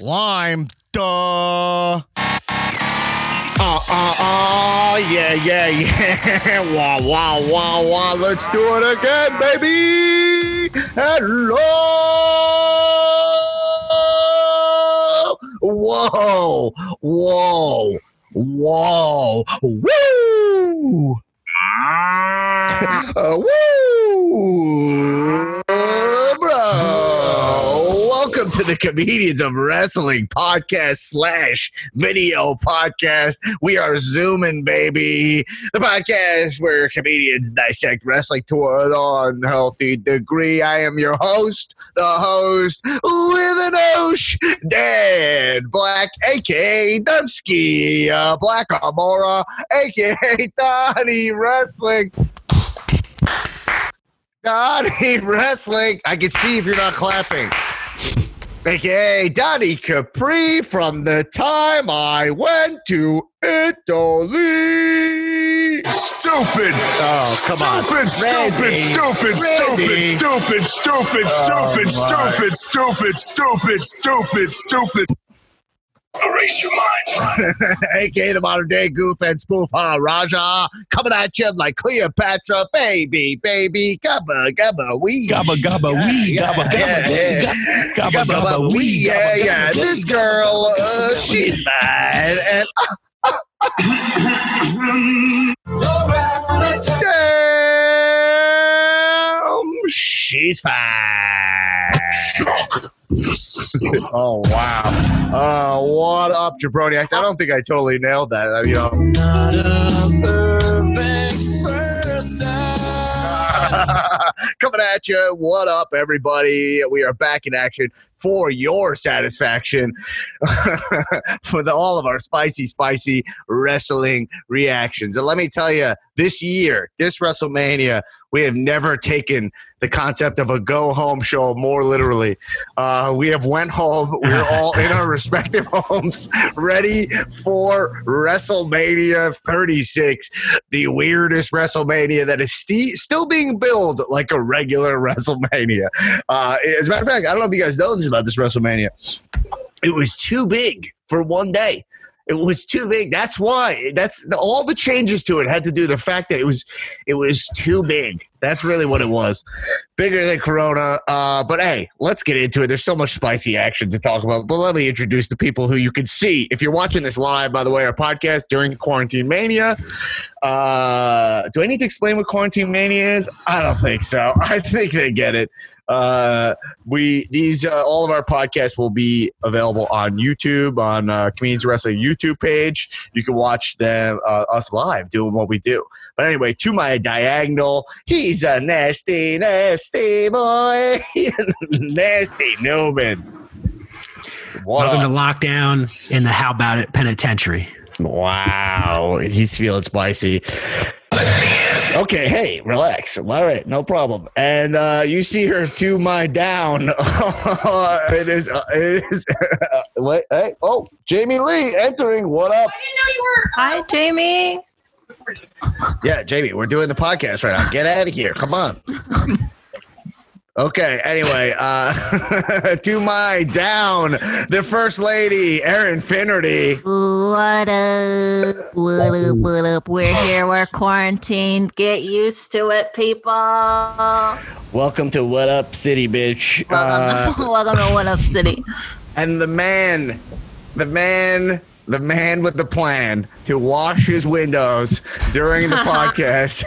Lime. Duh. Uh, uh, uh, yeah, yeah, yeah. Wah, wah, wah, wah. Let's do it again, baby. Hello. Whoa, whoa, whoa, woo. Uh, woo, bro. Welcome to the Comedians of Wrestling podcast slash video podcast. We are zooming, baby. The podcast where comedians dissect wrestling to an unhealthy degree. I am your host, the host with an Osh, Dan Black, aka Dunsky, uh, Black Amora, aka Donnie Wrestling. Donnie Wrestling. I can see if you're not clapping. AKA Donnie Capri from the time I went to Italy. Stupid. Oh, come on. Stupid, stupid, Randy. stupid, stupid, stupid, stupid, Oh, stupid, stupid, stupid, stupid, stupid, stupid. Erase your mind. AKA the modern day goof and spoof uh, Raja. Coming at you like Cleopatra. Baby, baby. Gabba, gabba, wee. Gabba gabba wee, Yeah, gabba yeah, gabba yeah. gabba gabba Gabba, gabba gabba, wee, wee. Yeah, gabba, yeah. gabba, This gabba, girl, gabba, uh, she's mad. And Damn, she's fine. oh wow! Uh, what up, jabroni? I don't think I totally nailed that. uh, You know, Not a perfect person. coming at you. What up, everybody? We are back in action for your satisfaction for the, all of our spicy, spicy wrestling reactions. And let me tell you, this year, this WrestleMania, we have never taken the concept of a go home show more literally. Uh, we have went home. We're all in our respective homes, ready for WrestleMania 36, the weirdest WrestleMania that is sti- still being billed like a regular WrestleMania. Uh, as a matter of fact, I don't know if you guys know this about this WrestleMania. It was too big for one day. It was too big. That's why. That's the, all the changes to it had to do the fact that it was it was too big. That's really what it was. Bigger than Corona. Uh, but hey, let's get into it. There's so much spicy action to talk about. But let me introduce the people who you can see if you're watching this live. By the way, our podcast during Quarantine Mania. Uh, do I need to explain what Quarantine Mania is? I don't think so. I think they get it. Uh, we these uh, all of our podcasts will be available on YouTube on uh, Comedians Wrestling YouTube page. You can watch them uh, us live doing what we do. But anyway, to my diagonal, he's a nasty, nasty boy, nasty Newman. What Welcome up? to lockdown in the How About It Penitentiary. Wow, he's feeling spicy. Okay, hey, relax. All right, no problem. And uh, you see her to my down. it is. Uh, it is. Wait, Hey, oh, Jamie Lee entering. What up? I didn't know you were Hi, Jamie. Yeah, Jamie, we're doing the podcast right now. Get out of here. Come on. Okay, anyway, uh, to my down, the first lady, Erin Finnerty. What up? What up? What up? We're here. We're quarantined. Get used to it, people. Welcome, Welcome to What Up City, bitch. Uh, welcome to What Up City. and the man, the man, the man with the plan to wash his windows during the podcast.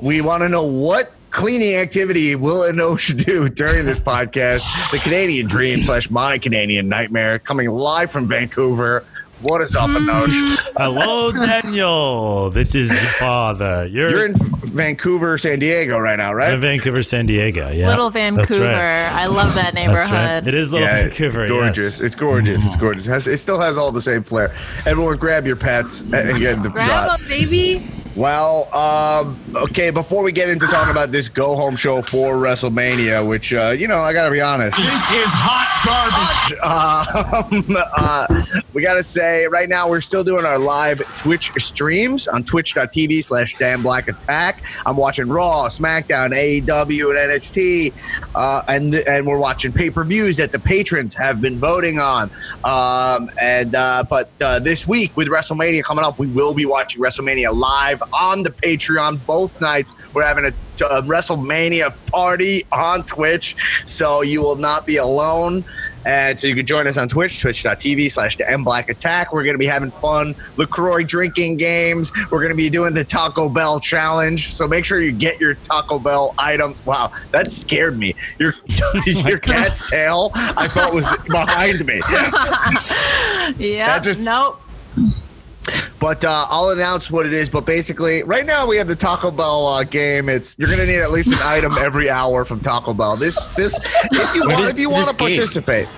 we want to know what cleaning activity will Enosh do during this podcast. The Canadian Dream slash my Canadian Nightmare coming live from Vancouver. What is up, Enosh? Hello, Daniel. This is your father. You're, You're in Vancouver, San Diego right now, in right? Vancouver, San Diego. Yeah, Little Vancouver. right. I love that That's right. neighborhood. It is Little Vancouver. gorgeous. yes. It's gorgeous. It's mm-hmm. gorgeous. It, has, it still has all the same flair. Everyone, grab your pets and and get the shot. Grab a baby. Well, um, okay, before we get into talking about this go home show for WrestleMania, which, uh, you know, I got to be honest, This is hot garbage. um, uh, we got to say right now we're still doing our live Twitch streams on twitch.tv slash Dan Black Attack. I'm watching Raw, SmackDown, AEW, and NXT. Uh, and, and we're watching pay per views that the patrons have been voting on. Um, and uh, But uh, this week with WrestleMania coming up, we will be watching WrestleMania live on the Patreon both nights. We're having a a WrestleMania party on Twitch, so you will not be alone. And so you can join us on Twitch, twitch.tv slash the M Black Attack. We're going to be having fun LaCroix drinking games. We're going to be doing the Taco Bell challenge. So make sure you get your Taco Bell items. Wow, that scared me. Your, oh your cat's tail, I thought was behind me. Yeah. That just- nope. But uh, I'll announce what it is. But basically, right now we have the Taco Bell uh, game. It's you're gonna need at least an item every hour from Taco Bell. This this if you want if you want to participate,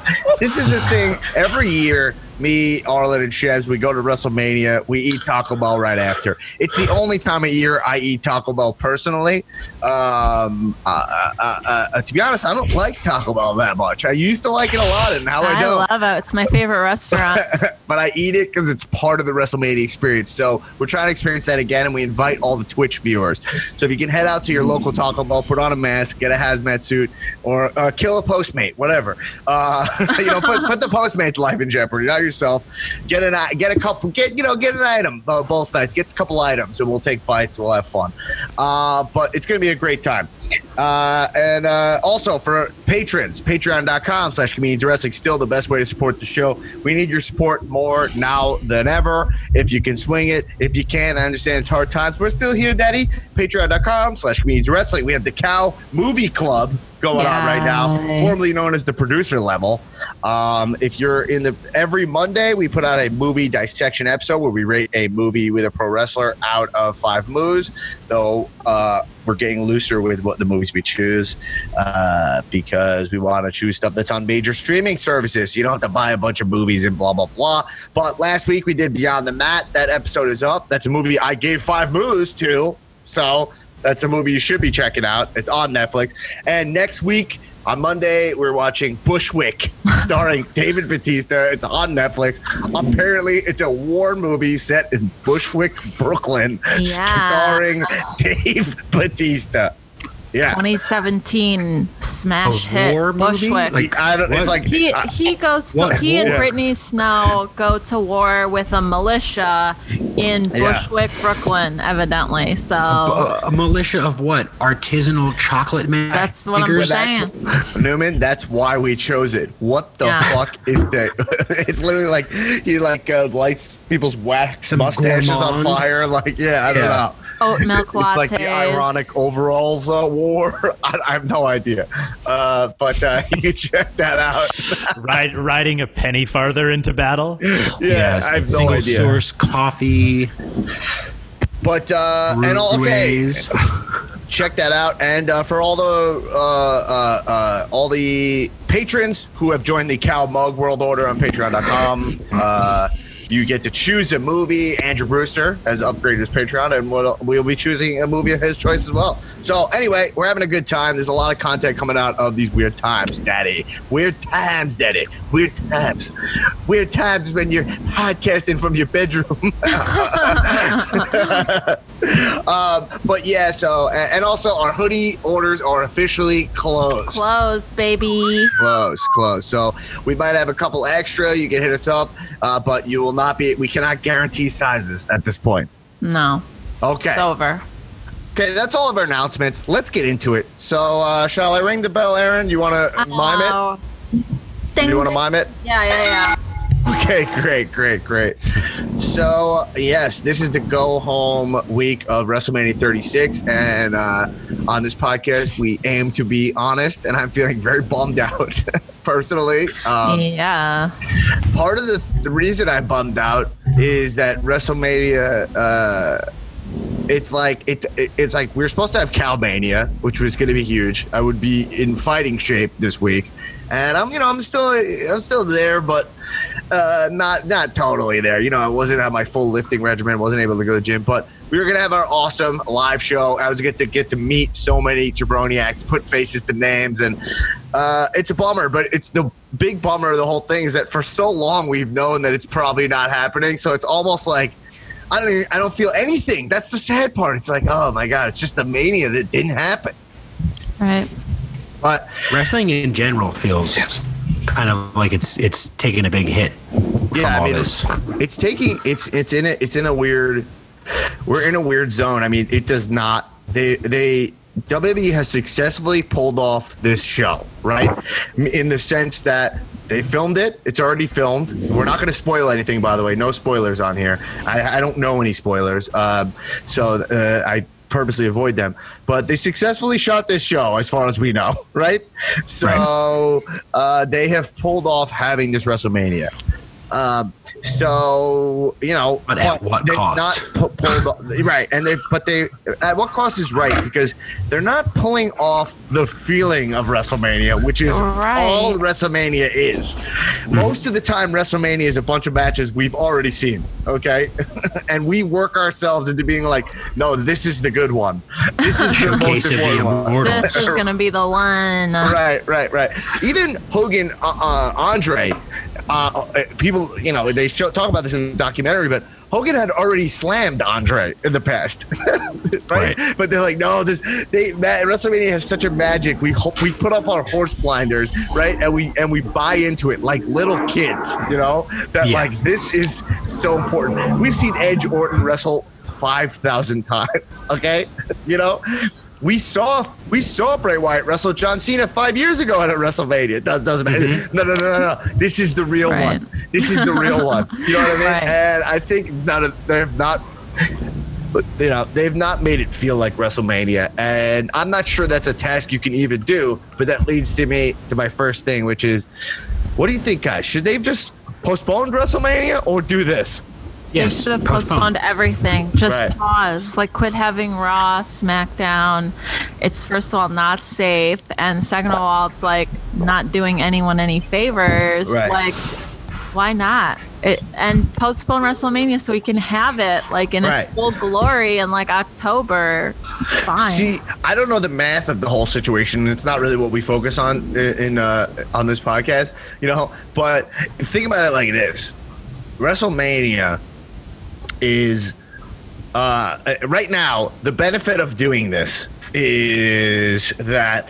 this is a thing. Every year, me, Arlen, and Shez, we go to WrestleMania. We eat Taco Bell right after. It's the only time of year I eat Taco Bell personally. Um, uh, uh, uh, to be honest, I don't like Taco Bell that much. I used to like it a lot, and now I I don't I love it. It's my favorite restaurant. but I eat it because it's part of the WrestleMania experience. So we're trying to experience that again, and we invite all the Twitch viewers. So if you can head out to your local Taco Bell, put on a mask, get a hazmat suit, or uh, kill a Postmate, whatever. Uh, you know, put, put the Postmate's life in jeopardy, yourself. Get an get a couple, get you know, get an item uh, both nights. Get a couple items, and we'll take bites. We'll have fun. Uh, but it's gonna be a great time. Uh, and uh, also for patrons, patreon.com slash comedians wrestling, still the best way to support the show. We need your support more now than ever. If you can swing it, if you can, I understand it's hard times. We're still here, Daddy. Patreon.com slash comedians wrestling. We have the Cow Movie Club going on right now, formerly known as the producer level. Um, if you're in the every Monday, we put out a movie dissection episode where we rate a movie with a pro wrestler out of five moves. Though uh, we're getting looser with what the movies we choose uh, because we want to choose stuff that's on major streaming services. You don't have to buy a bunch of movies and blah blah blah. But last week we did Beyond the Mat. That episode is up. That's a movie I gave five moves to. So that's a movie you should be checking out. It's on Netflix. And next week on Monday, we're watching Bushwick, starring David Batista. It's on Netflix. Apparently, it's a war movie set in Bushwick, Brooklyn, Yeah. starring Dave Batista. Yeah. 2017 smash A hit war movie? Bushwick. Like- I don't, it's like he I- he goes to What he and war? Brittany Snow go to war with a militia in Yeah. Bushwick, Brooklyn, evidently. So Uh, a militia of what? Artisanal chocolate man. that's what I'm makers? saying. Newman, that's why we chose it. What the Yeah. fuck is that? it's literally like he like uh, lights people's wax Some mustaches on fire. Like, yeah, I don't Yeah. know. Oat milk lattes. like the ironic overalls uh, war. I, I have no idea, uh, but uh, you can check that out. Ride, riding a penny farthing into battle. yeah, Yes, I have no single idea. source coffee. But uh, and all, okay, check that out. And uh, for all the uh, uh, uh, all the patrons who have joined the Cow Mug World Order on Patreon.com, uh, you get to choose a movie. Andrew Brewster has upgraded his Patreon, and we'll, we'll be choosing a movie of his choice as well. So anyway, we're having a good time. There's a lot of content coming out of these weird times, Daddy. Weird times, Daddy. Weird times. Weird times when you're podcasting from your bedroom. um, but yeah, so and also our hoodie orders are officially closed. Closed, baby. Closed, closed. So we might have a couple extra. You can hit us up, uh, but you will not be. We cannot guarantee sizes at this point. No, Okay. it's over. Okay, that's all of our announcements. Let's get into it. So, uh, shall I ring the bell, Erin? You want to mime it? Ding, You want to mime it? Yeah, yeah, yeah. Okay, great, great, great. So, yes, this is the go home week of WrestleMania 36. And uh, on this podcast, we aim to be honest. And I'm feeling very bummed out personally. Um, yeah. part of the, the reason I'm bummed out is that WrestleMania. Uh, it's like it, it. It's like we are supposed to have Calmania, which was going to be huge. I would be in fighting shape this week, and I'm, you know, I'm still, I'm still there, but uh, not not totally there. You know, I wasn't at my full lifting regimen, wasn't able to go to the gym, but we were gonna have our awesome live show. I was get to get to meet so many jabroniacs, put faces to names, and uh, it's a bummer. But it's the big bummer of the whole thing is that for so long we've known that it's probably not happening. So it's almost like I don't even, I don't feel anything. That's the sad part. It's like oh my god, it's just the mania that didn't happen. Right. But Wrestling in general feels kind of like it's it's taking a big hit Yeah, I mean, this. it's taking it's it's in a it's in a weird we're in a weird zone. I mean, it does not they they WWE has successfully pulled off this show, right? In the sense that they filmed it. It's already filmed. We're not going to spoil anything, by the way. No spoilers on here. I, I don't know any spoilers, um, so uh, I purposely avoid them. But they successfully shot this show, as far as we know, right? So uh, they have pulled off having this WrestleMania. Um, so you know, But at what cost? Not pu- pulled off, right, and they but they at what cost is right because they're not pulling off the feeling of WrestleMania, which is Right. all WrestleMania is. Most of the time, WrestleMania is a bunch of matches we've already seen, okay, and we work ourselves into being like, no, this is the good one. This is the most Showcase of the important one. This is gonna be the one. Right, right, right. Even Hogan, uh, uh, Andre, uh, uh, people, you know, they show, talk about this in the documentary, but Hogan had already slammed Andre in the past, right? Right. But they're like, no, this they ma- WrestleMania has such a magic. We hope we put up our horse blinders, right, and we and we buy into it like little kids, you know, that Yeah. like this is so important. We've seen Edge Orton wrestle five thousand times, okay, you know. We saw we saw Bray Wyatt wrestle John Cena five years ago at a WrestleMania. It does, doesn't matter. Mm-hmm. No, no, no, no, no. This is the real Right. one. This is the real one. You know what I mean? Right. And I think none of they've not. You know they've not made it feel like WrestleMania, and I'm not sure that's a task you can even do. But that leads to me to my first thing, which is, what do you think, guys? Should they have just postponed WrestleMania or do this? They Yes, should have postpone. postponed everything. Just Right. pause. Like, quit having Raw, SmackDown. It's first of all not safe, and second of all, it's like not doing anyone any favors. Right. Like, why not? It, and postpone WrestleMania so we can have it like in its full glory in like October. It's fine. See, I don't know the math of the whole situation. It's not really what we focus on in, in uh, on this podcast, you know. But think about it like this: WrestleMania is uh, right now the benefit of doing this is that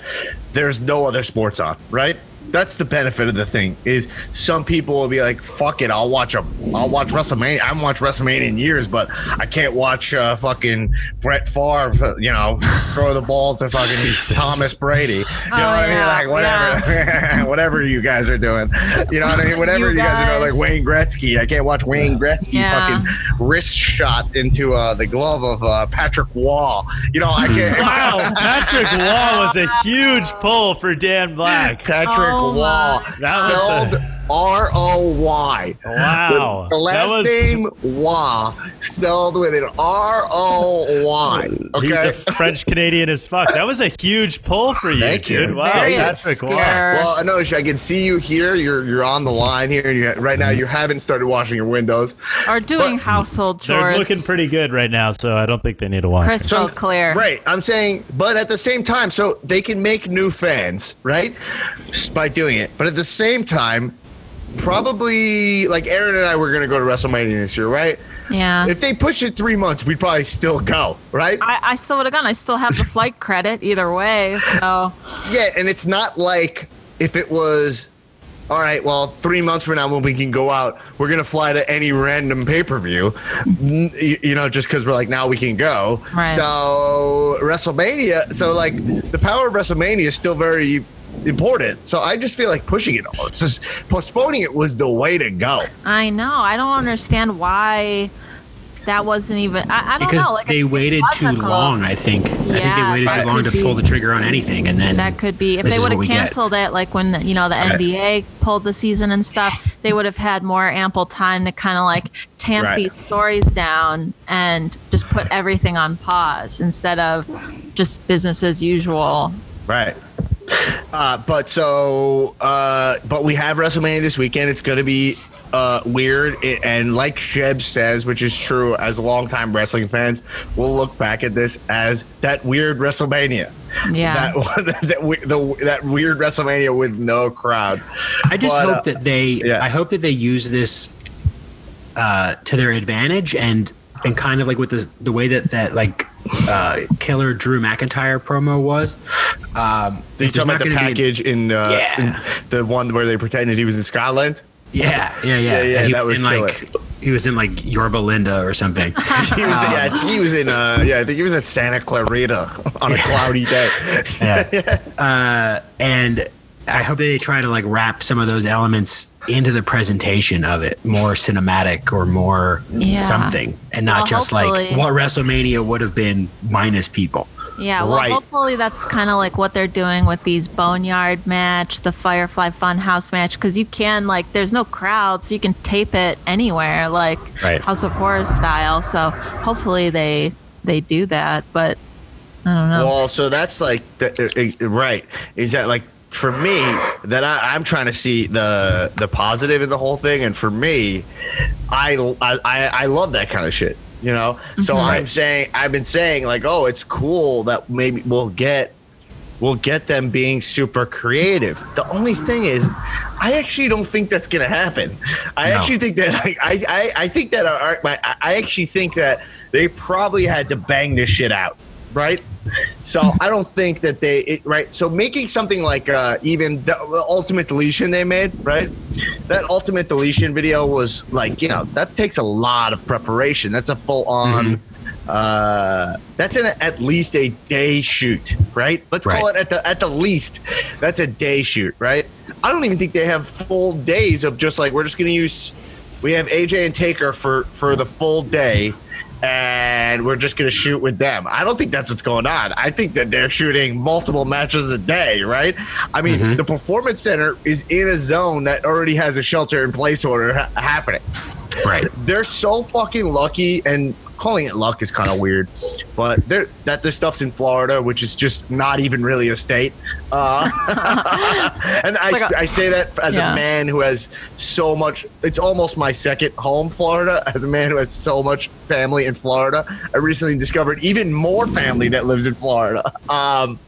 there's no other sports on, right? That's the benefit of the thing. Is some people will be like, "Fuck it, I'll watch a, I'll watch WrestleMania. I haven't watched WrestleMania in years, but I can't watch uh, fucking Brett Favre, you know, throw the ball to fucking Jesus. Thomas Brady. You know Oh, what I yeah, mean? Like whatever, whatever you guys are doing. You know what I mean? Whatever you, You guys are doing, like Wayne Gretzky. I can't watch Wayne Gretzky Yeah. fucking wrist shot into uh, the glove of uh, Patrick Roy. You know, I can't. Wow, Patrick Roy was a huge pull for Dan Black. Patrick Oh My. That was spelled R O Y. Wow. The last That was- name Wah, spelled with an R O Y. He's Okay. a French Canadian as fuck. That was a huge pull for you, Thank you. dude. Wow, Very Patrick Roy. obscure. Well, Enosh, I can see you here. You're you're on the line here, and you, right now you haven't started washing your windows. or doing household chores. They're chores. looking pretty good right now, so I don't think they need to wash. crystal So- clear. Right. I'm saying, but at the same time, so they can make new fans, right? S- By doing it. But at the same time, probably like Erin and I were going to go to WrestleMania this year, right? Yeah. If they push it three months, we'd probably still go, right? I, I still would have gone. I still have the flight credit either way. So Yeah. And it's not like if it was. All right, well, three months from now, when we can go out, we're gonna fly to any random pay per view, you, you know, just because we're like now we can go. Right. So WrestleMania, so like the power of WrestleMania is still very important. So I just feel like pushing it. It's just postponing it was the way to go. I know. I don't understand why that wasn't even. I, I don't because know. Like they waited too long. I think. I think they waited too long to could pull the trigger on anything, and then That could be if they would have we get. canceled it, like when you know the NBA pulled the season and stuff. They would have had more ample time to kind of like tamp Right. these stories down and just put everything on pause instead of just business as usual. Right. Uh, but so, uh, but we have WrestleMania this weekend. It's going to be uh, weird, It- and like Sheb says, which is true, as longtime wrestling fans, we'll look back at this as that weird WrestleMania. Yeah. That that, we- the, that weird WrestleMania with no crowd. I just But, hope uh, that they. yeah. I hope that they use this uh, to their advantage and and kind of like with this the way that that like uh, killer Drew McIntyre promo was. Um, Did you if there's talk about the gonna be package in, uh, Yeah. in the one where they pretended he was in Scotland? yeah, yeah, yeah. Yeah, yeah, that was in, like he was in like Yorba Linda or something. He was, yeah, I think he was in, uh, yeah, I think he was at Santa Clarita on a cloudy day. yeah. uh, and I hope they try to like wrap some of those elements into the presentation of it, more cinematic or more Yeah. something, and not Well, just like what WrestleMania would have been minus people. Yeah, well, Right. hopefully that's kind of like what they're doing with these Boneyard match, the Firefly Funhouse match, because you can like, there's no crowd, so you can tape it anywhere, like Right. House of Horror style. So hopefully they they do that, but I don't know. Well, so that's like the, uh, uh, right. Is that like for me that I, I'm trying to see the the positive in the whole thing, and for me, I I I love that kind of shit. You know, so mm-hmm. I'm saying I've been saying like, oh, it's cool that maybe we'll get we'll get them being super creative. The only thing is, I actually don't think that's gonna happen. I No. actually think that like, I, I I think that our, my, I actually think that they probably had to bang this shit out, right? So I don't think that they it, right. So making something like uh, even the, the ultimate deletion they made, right? That ultimate deletion video was like you know that takes a lot of preparation. That's a full on. Uh, that's an at least a day shoot, right? Let's call it at the at the least. That's a day shoot, right? I don't even think they have full days of just like we're just gonna use. We have AJ and Taker for for the full day, and we're just gonna shoot with them. I don't think that's what's going on. I think that they're shooting multiple matches a day, right? I mean, mm-hmm. the performance center is in a zone that already has a shelter in place order ha- happening Right. they're so fucking lucky and calling it luck is kind of weird but they're that this stuff's in florida which is just not even really a state uh, and I, like a- I say that as Yeah. a man who has so much it's almost my second home florida as a man who has so much family in florida i recently discovered even more family that lives in florida um,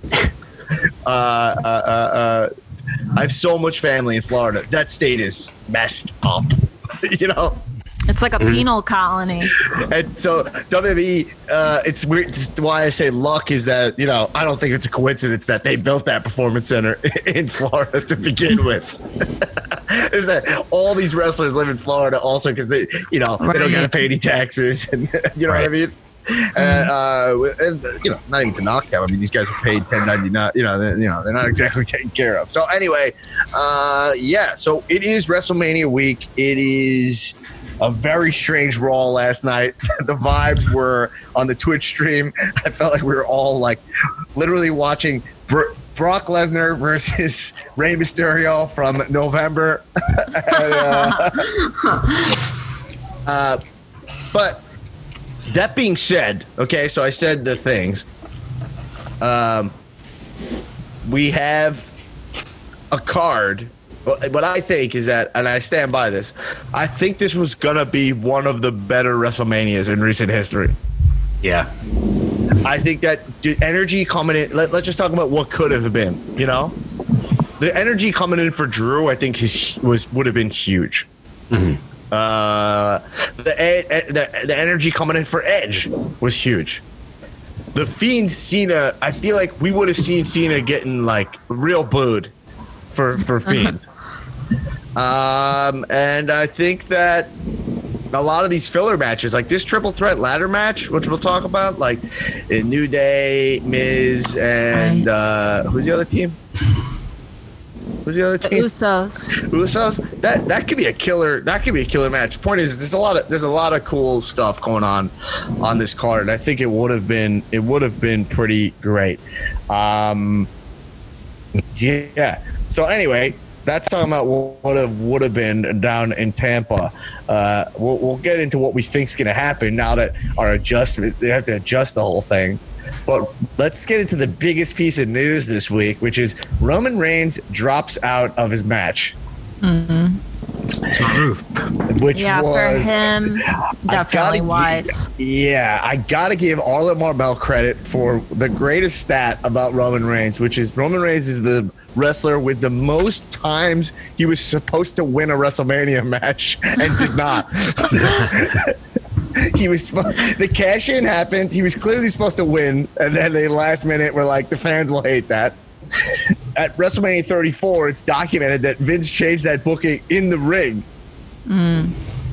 uh, uh, uh, uh, i have so much family in florida that state is messed up you know it's like a penal colony. and so WWE, uh, it's weird. It's why I say luck is that you know I don't think it's a coincidence that they built that performance center in Florida to begin with. is that all these wrestlers live in Florida also because they you know they don't got to pay any taxes and you know what I mean. And, uh, and you know, not even to knock them. I mean, these guys are paid ten ninety nine. You know, they're, you know, they're not exactly taken care of. So anyway, uh, yeah. So it is WrestleMania week. It is a very strange Raw last night. the vibes were on the Twitch stream. I felt like we were all like literally watching Br- Brock Lesnar versus Rey Mysterio from November. And, uh, uh, but that being said, okay, so I said the things. Um, we have a card. What what I think is that, and I stand by this, I think this was going to be one of the better WrestleManias in recent history. Yeah. I think that the energy coming in, let, let's just talk about what could have been, you know? The energy coming in for Drew, I think, is, was would have been huge. Uh, the, ed- the the energy coming in for Edge was huge. The Fiend Cena, I feel like we would have seen Cena getting like real booed for for Fiend. Um, and I think that a lot of these filler matches, like this triple threat ladder match, which we'll talk about, like in New Day, Miz, and uh, who's the other team? Who's the other team? The? Usos. Usos. That that could be a killer. That could be a killer match. Point is, there's a lot of there's a lot of cool stuff going on on this card. And I think it would have been it would have been pretty great. Um, yeah. So anyway, that's talking about what would have would have been down in Tampa. Uh, we'll, we'll get into what we think's going to happen now that our adjustment they have to adjust the whole thing. But let's get into the biggest piece of news this week, which is Roman Reigns drops out of his match, Smart move. which yeah, was for him, definitely gotta wise. yeah, I gotta give Arlen Marbell credit for the greatest stat about Roman Reigns, which is Roman Reigns is the wrestler with the most times he was supposed to win a WrestleMania match and did not. he was the cash in happened. He was clearly supposed to win, and then the last minute were like, the fans will hate that. At WrestleMania 34, it's documented that Vince changed that booking in the ring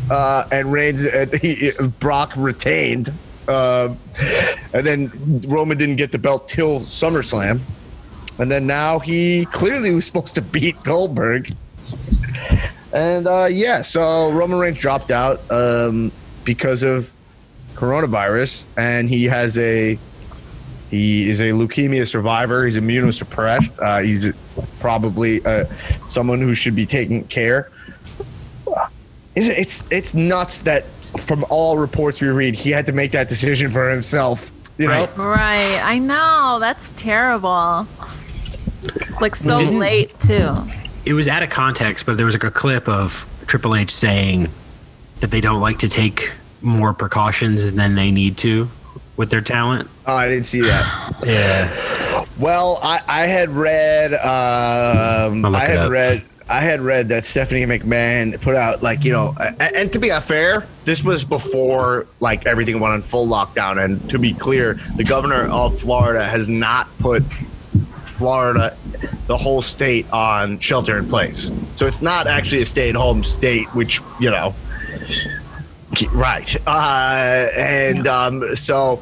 uh, and Reigns and he, Brock retained. Um, and then Roman didn't get the belt till SummerSlam. And then now he clearly was supposed to beat Goldberg. And uh, yeah, so Roman Reigns dropped out um, because of coronavirus, and he has a he is a leukemia survivor. He's immunosuppressed. Uh, he's probably uh, someone who should be taking care it's, it's it's nuts that from all reports we read, he had to make that decision for himself. You know, Right. Right. I know. That's terrible. Like so Didn't- late too. It was out of context, but there was like a clip of Triple H saying that they don't like to take more precautions than they need to with their talent. oh, I didn't see that. Yeah. Well, I, I had read, um, I'll look I it had read, I had read that Stephanie McMahon put out like you know, and, and to be fair, this was before like everything went on full lockdown. And to be clear, the governor of Florida has not put Florida, the whole state, on shelter in place. So it's not actually a stay-at-home state, which you know, right? Uh, and um, so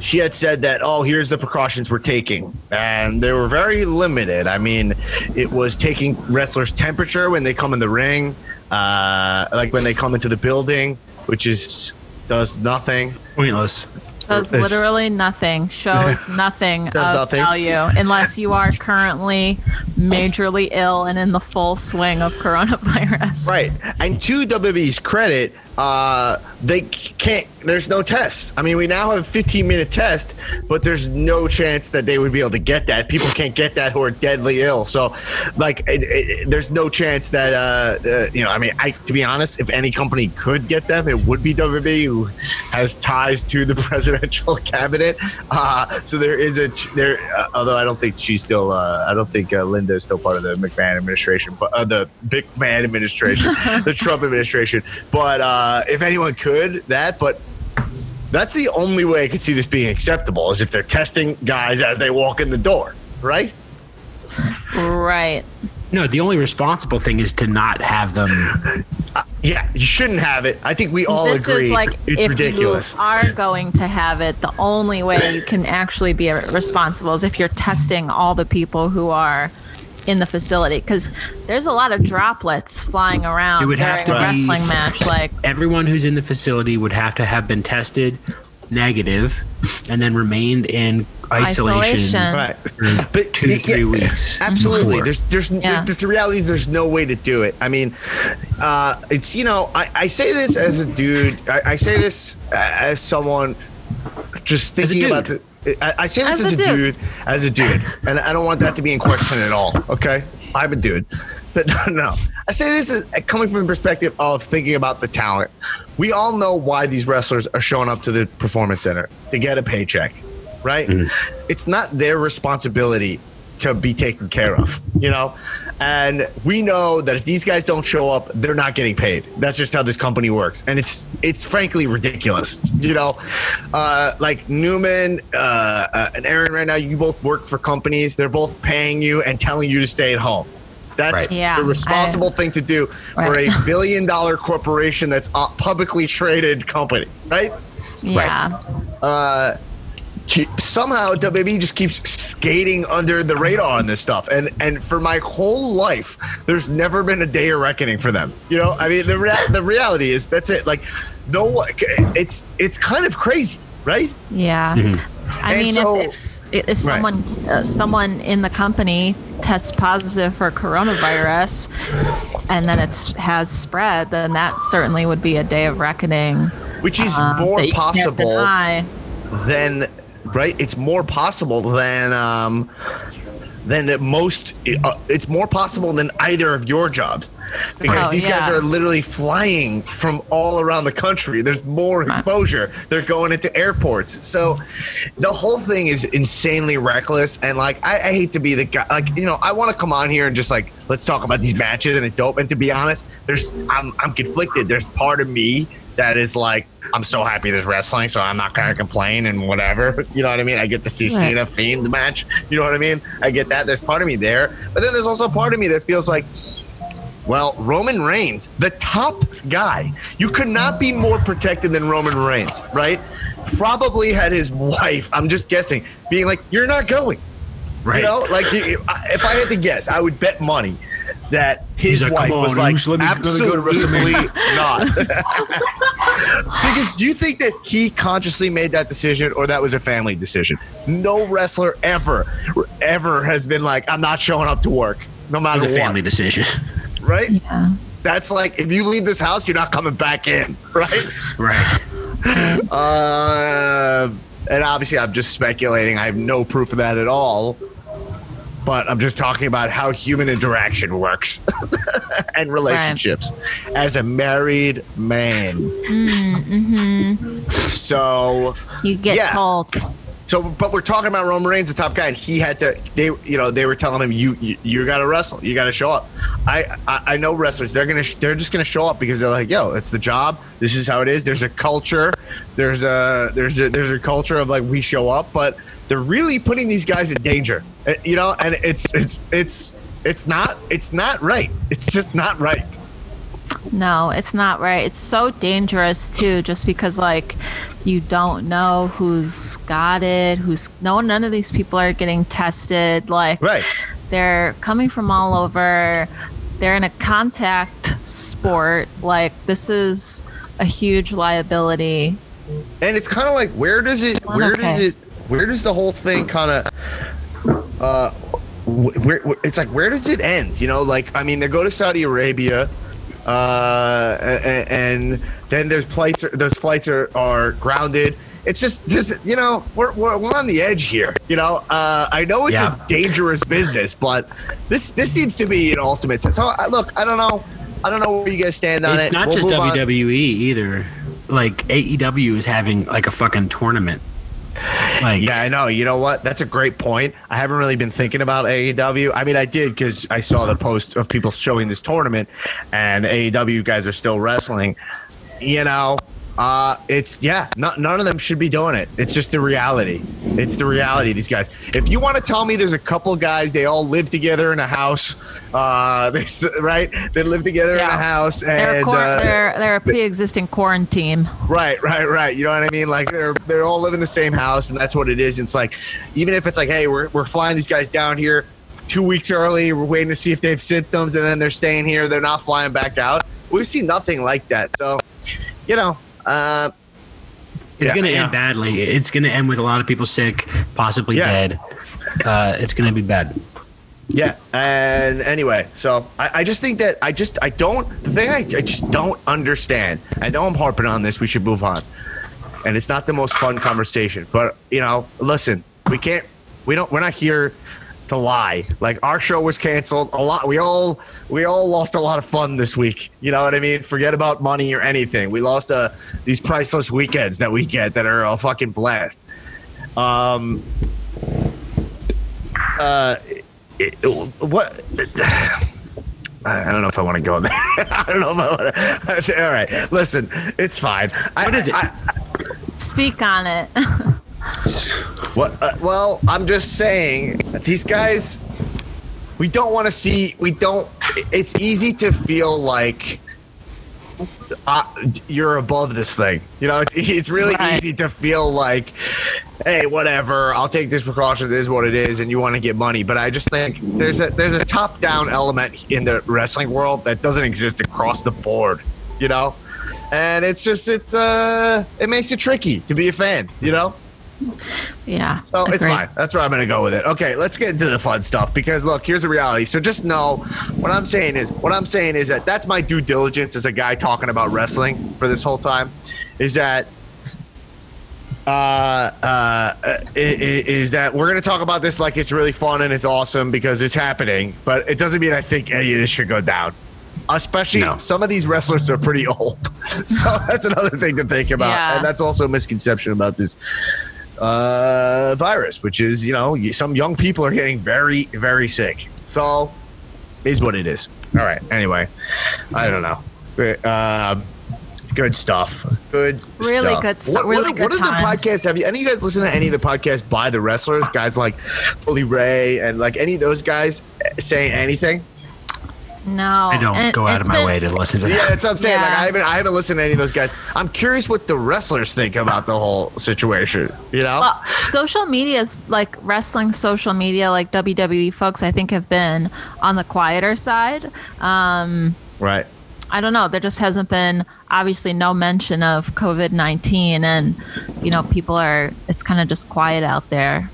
she had said that, oh, here's the precautions we're taking. And they were very limited. I mean, it was taking wrestlers' temperature when they come in the ring, uh, like when they come into the building, which is does nothing. Pointless. Does It's- literally nothing. Shows nothing Does of nothing. value unless you are currently majorly ill and in the full swing of coronavirus. Right. And to WWE's credit, uh, they can't, there's no test. I mean, we now have a 15 minute test, but there's no chance that they would be able to get that. People can't get that who are deadly ill. So, like, it, it, there's no chance that, uh, uh, you know, I mean, I, to be honest, if any company could get them, it would be WWE who has ties to the presidential cabinet. Uh, so there is a, there, uh, although I don't think she's still, uh, I don't think uh, Linda is still part of the McMahon administration, but uh, the McMahon administration, the Trump administration. But uh, Uh, if anyone could, that, but that's the only way I could see this being acceptable is if they're testing guys as they walk in the door, right? Right. No, the only responsible thing is to not have them. Uh, yeah, you shouldn't have it. I think we all this agree is like it's if ridiculous. you are going to have it, the only way you can actually be responsible is if you're testing all the people who are in the facility because there's a lot of droplets flying around It would during have to a be- wrestling match. Like, Everyone who's in the facility would have to have been tested negative and then remained in isolation, Isolation. Right. for But two to three yeah, weeks. Absolutely. before. There's there's Yeah. the, the reality is there's no way to do it. I mean, uh, it's you know I, I say this as a dude. I, I say this as someone just As thinking about dude. the. I, I say this As as, a a dude. dude, as a dude, and I don't want that to be in question at all. Okay, I'm a dude, but no, no. I say this is uh, coming from the perspective of thinking about the talent. We all know why these wrestlers are showing up to the performance center to get a paycheck, right? Mm-hmm. It's not their responsibility to be taken care of, you know? And we know that if these guys don't show up, they're not getting paid. That's just how this company works. And it's it's frankly ridiculous, you know? Uh, like Newman uh, uh, and Erin right now, you both work for companies. They're both paying you and telling you to stay at home. That's Right. Yeah, the responsible thing to do for a billion dollar corporation that's a publicly traded company, right? yeah. uh, keep, somehow WWE just keeps skating under the radar on this stuff, and and for my whole life, there's never been a day of reckoning for them. You know, I mean, the rea- the reality is that's it. Like, no, one- it's it's kind of crazy, right? Yeah. I And mean, so- if, if, if Right. someone uh, someone in the company tests positive for coronavirus, and then it's has spread, then that certainly would be a day of reckoning. Which is um, more that you can't possible than right? It's more possible than um, than most. Uh, it's more possible than either of your jobs because Oh, these guys are literally flying from all around the country. There's more exposure. They're going into airports, so the whole thing is insanely reckless. And like, I, I hate to be the guy. Like, you know, I want to come on here and just like let's talk about these matches and it's dope. And to be honest, there's I'm I'm conflicted. There's part of me that is like I'm so happy there's wrestling, so I'm not gonna complain and whatever. You know what I mean? I get to see Right. Cena Fiend match. You know what I mean? I get that. There's part of me there, but then there's also part of me that feels like. Well, Roman Reigns, the top guy, you could not be more protected than Roman Reigns, right? Probably had his wife, I'm just guessing, being like, You're not going. Right. You know, like if I had to guess, I would bet money that his like, wife "Come was on, like, Oos, let me- let me go to absolutely not. because do you think that he consciously made that decision or that was a family decision? No wrestler ever, ever has been like, I'm not showing up to work, no It matter was a what. family decision. Right? Yeah. That's like if you leave this house, you're not coming back in, right? right. Uh, and obviously, I'm just speculating. I have no proof of that at all. But I'm just talking about how human interaction works and relationships as a married man. Mm, mm-hmm. So, You get Yeah. told. So, but we're talking about Roman Reigns, the top guy, and he had to. They, you know, they were telling him, "You, you, you got to wrestle. You got to show up." I, I, I know wrestlers. They're gonna, sh- they're just gonna show up because they're like, "Yo, it's the job. This is how it is." There's a culture. There's a, there's a, there's a culture of like we show up, but they're really putting these guys in danger. Uh, You know, and it's, it's, it's, it's not, it's not right. It's just not right. No, it's not right. It's so dangerous too, just because like you don't know who's got it, who's no none of these people are getting tested. Like Right. they're coming from all over. They're in a contact sport. Like this is a huge liability. and it's kind of like where does it where okay. does it where does the whole thing kind of uh where, where it's like where does it end you know like i mean they go to saudi arabia uh and, and then there's flights those flights are are grounded it's just this you know we're, we're, we're on the edge here you know uh i know it's Yeah. a dangerous business but this this seems to be an ultimate test so look i don't know i don't know where you guys stand on It's it not We'll just move on. WWE either. Like AEW is having like a fucking tournament. Like Yeah, I know. You know what? That's a great point. I haven't really been thinking about AEW. I mean, I did because I saw the post of people showing this tournament, and AEW guys are still wrestling. You know, uh, it's yeah. Not, none of them should be doing it. It's just the reality. It's the reality. These guys. If you want to tell me there's a couple guys, they all live together in a house. Uh, they right? They live together in a Yeah. house, They're, and quar- uh, they're they're a pre-existing quarantine. Right, right, right. You know what I mean? Like they're they're all living in the same house, and that's what it is. It's like even if it's like, hey, we're we're flying these guys down here two weeks early. We're waiting to see if they have symptoms, and then they're staying here. They're not flying back out. We've seen nothing like that. So, you know, uh, it's Yeah, gonna yeah. end badly. It's gonna end with a lot of people sick, possibly Yeah. dead. Uh, it's gonna be bad. yeah. And anyway, so I, I just think that I just I don't the thing I, I just don't understand. I know I'm harping on this. We should move on. and it's not the most fun conversation. But you know, listen, we can't, we don't, we're not here to lie. Like our show was canceled. A lot, we all, we all lost a lot of fun this week. You know what I mean? Forget about money or anything. We lost uh, these priceless weekends that we get that are a fucking blast. Um. Uh. it- what? I don't know if I want to go there. I don't know if I want to. All right, listen, it's fine. I, What is it? I, Speak on it. What? Uh, well, I'm just saying that these guys. We don't want to see. We don't. It's easy to feel like uh, you're above this thing. You know, it's it's really Right. easy to feel like, hey, whatever. I'll take this precaution. This is what it is, and you want to get money. But I just think there's a there's a top down element in the wrestling world that doesn't exist across the board. You know, and it's just it's uh it makes it tricky to be a fan. You know. Yeah. So it's fine. That's where I'm going to go with it. Okay, let's get into the fun stuff because look, here's the reality. So just know what I'm saying is what I'm saying is that that's my due diligence as a guy talking about wrestling for this whole time is that uh, uh, i- i- is that we're going to talk about this like it's really fun and it's awesome because it's happening, but it doesn't mean I think any of this should go down. Especially No. some of these wrestlers are pretty old, so that's another thing to think about, Yeah. and that's also a misconception about this uh, virus, which is you know some young people are getting very very sick. So is what it is. All right. Anyway, I don't know. Um, good stuff. Good. Really stuff. good stuff. What, really what, are- what are the podcasts? Have you any of you guys listen to any of the podcasts by the wrestlers? Guys like Bully Ray and like any of those guys saying anything? No, I don't and go out of my been- way to listen to Yeah, that. that's what I'm saying. Like I haven't I haven't listened to any of those guys. I'm curious what the wrestlers think about the whole situation. You know? Well, social media is like wrestling social media, like WWE folks, I think have been on the quieter side. Um, right. I don't know. There just hasn't been obviously no mention of COVID 19, and, you know, people are, it's kind of just quiet out there.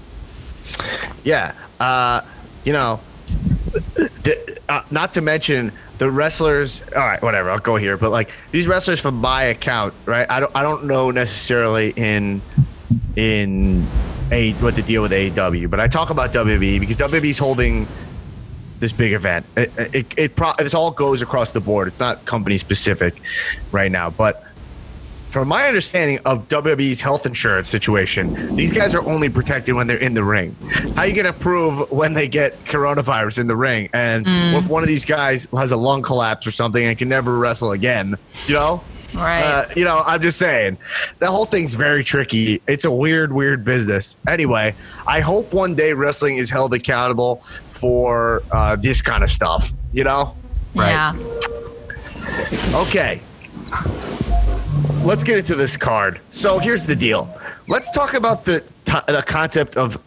Yeah. Uh, you know, the, uh, not to mention the wrestlers. All right, whatever. I'll go here. But like these wrestlers from my account, right? I don't. I don't know necessarily in in a what the deal with AEW, but I talk about WWE because WWE's holding this big event. It it, it pro- this all goes across the board. It's not company specific right now, but from my understanding of WWE's health insurance situation, these guys are only protected when they're in the ring. How are you gonna prove when they get coronavirus in the ring? And if one of these guys has a lung collapse or something and can never wrestle again, you know? Right. Uh, you know, I'm just saying, the whole thing's very tricky. It's a weird, weird business. Anyway, I hope one day wrestling is held accountable for uh, this kind of stuff. You know? Yeah. Okay. Let's get into this card. So here's the deal. Let's talk about the t- the concept of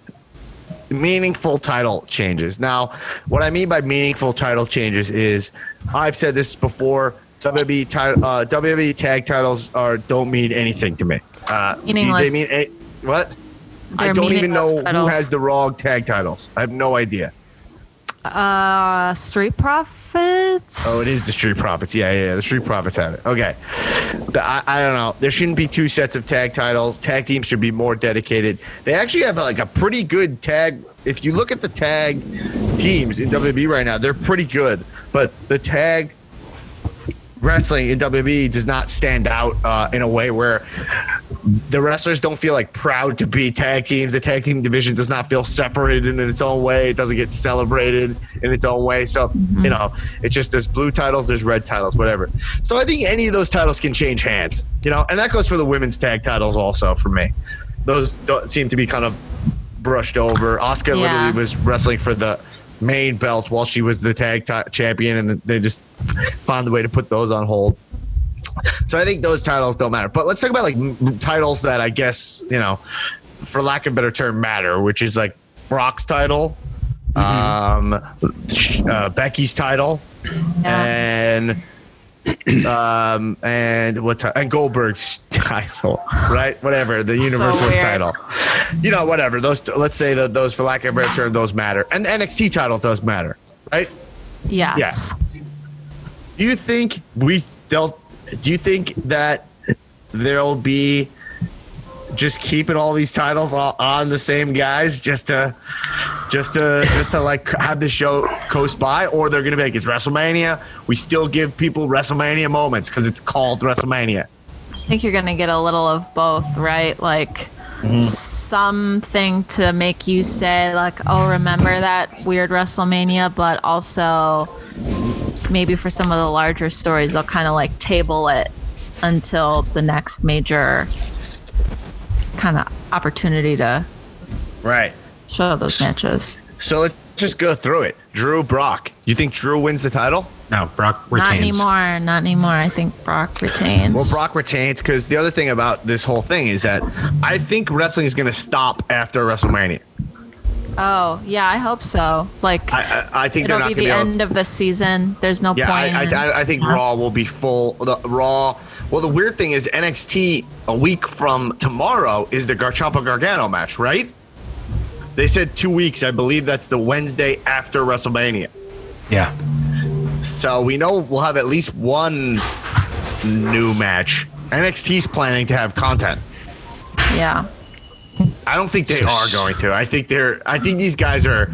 meaningful title changes. Now, what I mean by meaningful title changes is I've said this before. WWE, ti- uh, WWE tag titles are don't mean anything to me. Uh, do Meaningless. They mean a- what? I They're don't even know meaningless who has the wrong tag titles. I have no idea. Uh, Street Profits? Oh, it is the Street Profits. Yeah, yeah, yeah. The Street Profits have it. Okay. I, I don't know. There shouldn't be two sets of tag titles. Tag teams should be more dedicated. They actually have like a pretty good tag. If you look at the tag teams in WWE right now, they're pretty good. But the tag wrestling in WWE does not stand out uh, in a way where the wrestlers don't feel like proud to be tag teams. The tag team division does not feel separated in its own way. It doesn't get celebrated in its own way. So, you mm-hmm. know, it's just there's blue titles, there's red titles, whatever. So I think any of those titles can change hands, you know, and that goes for the women's tag titles also for me. Those don't seem to be kind of brushed over. Oscar Yeah. literally was wrestling for the main belt while she was the tag ti- champion, and they just found a way to put those on hold. So I think those titles don't matter. But let's talk about like m- titles that I guess you know, for lack of a better term, matter, which is like Brock's title, um, uh, Becky's title, Yeah. and um and what ti- and Goldberg's title, right? Whatever the universal weird. title, you know, whatever those. Let's say that those, for lack of a better term, those matter, and the NXT title does matter, right? Yes. Do you think we they'll? Do you think that there'll be just keeping all these titles on the same guys just to just to just to like have the show coast by, or they're gonna be like it's WrestleMania. We still give people WrestleMania moments because it's called WrestleMania. I think you're going to get a little of both, right? Like mm-hmm. something to make you say, like, oh, remember that weird WrestleMania, but also maybe for some of the larger stories, they'll kind of like table it until the next major kind of opportunity to Right. show those matches. So let's just go through it. Drew Brock. You think Drew wins the title? No, Brock retains. Not retains. anymore. Not anymore. I think Brock retains. Well, Brock retains because the other thing about this whole thing is that I think wrestling is going to stop after WrestleMania. Oh, yeah, I hope so. Like, I, I, I think they're it'll not be going the to be able. end of the season. There's no Yeah, I, point. in- I, I think Yeah. Raw will be full. The Raw. Well, the weird thing is NXT a week from tomorrow is the Garciampa Gargano match, right? They said two weeks. I believe that's the Wednesday after WrestleMania. Yeah. So we know we'll have at least one new match. NXT's planning to have content. Yeah. I don't think they are going to. I think they're. I think these guys are.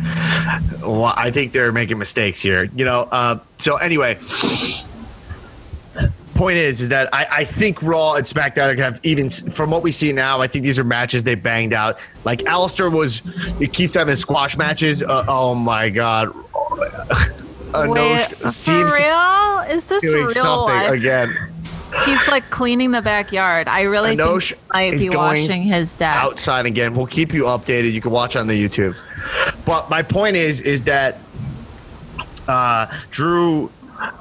I think they're making mistakes here. You know. Uh, so anyway, point is, is that I, I think Raw and SmackDown are gonna have even from what we see now. I think these are matches they banged out. Like Aleister was, he keeps having squash matches. Uh, oh my god. Uh, Wait, for real? Is this doing real something life? again. He's like cleaning the backyard. I really Enosh think he might be washing his deck. outside again. We'll keep you updated. You can watch on the YouTube. But my point is, is that uh, Drew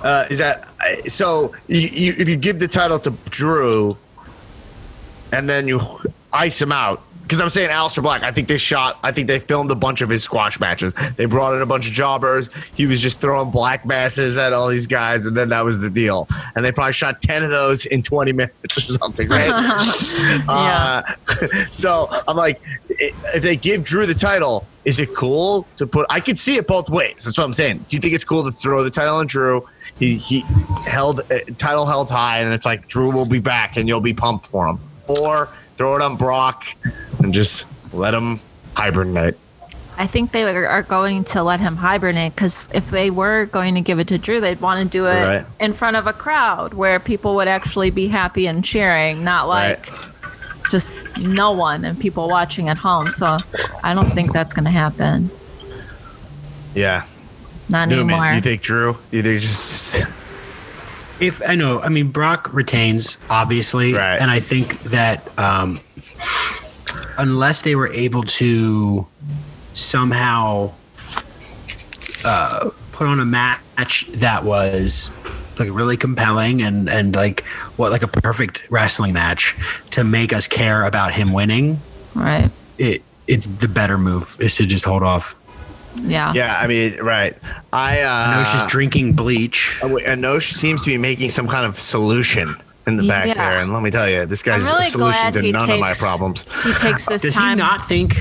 uh, is that so? You, you, if you give the title to Drew, and then you ice him out. Because I'm saying Aleister Black, I think they shot, I think they filmed a bunch of his squash matches. They brought in a bunch of jobbers. He was just throwing black masses at all these guys, and then that was the deal. And they probably shot 10 of those in 20 minutes or something, right? uh, so I'm like, if they give Drew the title, is it cool to put? I could see it both ways. That's what I'm saying. Do you think it's cool to throw the title on Drew? He he held uh, title held high, and it's like Drew will be back, and you'll be pumped for him. Or throw it on Brock and just let him hibernate. I think they are going to let him hibernate because if they were going to give it to Drew, they'd want to do it Right. in front of a crowd where people would actually be happy and cheering, not Right. like just no one and people watching at home. So I don't think that's going to happen. Yeah, Not Newman. anymore. You think Drew? You think just If I know, I mean Brock retains obviously, Right. and I think that um, unless they were able to somehow uh, put on a match that was like really compelling and and like what like a perfect wrestling match to make us care about him winning, right. it it's the better move is to just hold off. Yeah. yeah. I mean, right. I uh, I know she's drinking bleach. Oh, wait, she seems to be making some kind of solution in the back Yeah. there, and let me tell you, this guy's really a solution to he none of my problems. He takes this time. Does he not think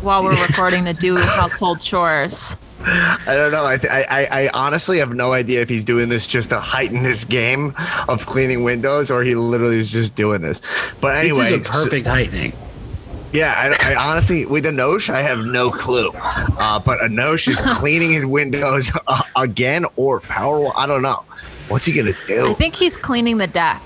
while we're recording to do household chores. I don't know. I, th- I, I I honestly have no idea if he's doing this just to heighten his game of cleaning windows, or he literally is just doing this. But anyway, this is a so- perfect heightening? Yeah, I, I honestly with Enosh, I have no clue. Uh, but Enosh is cleaning his windows uh, again, or power. I don't know. What's he gonna do? I think he's cleaning the deck.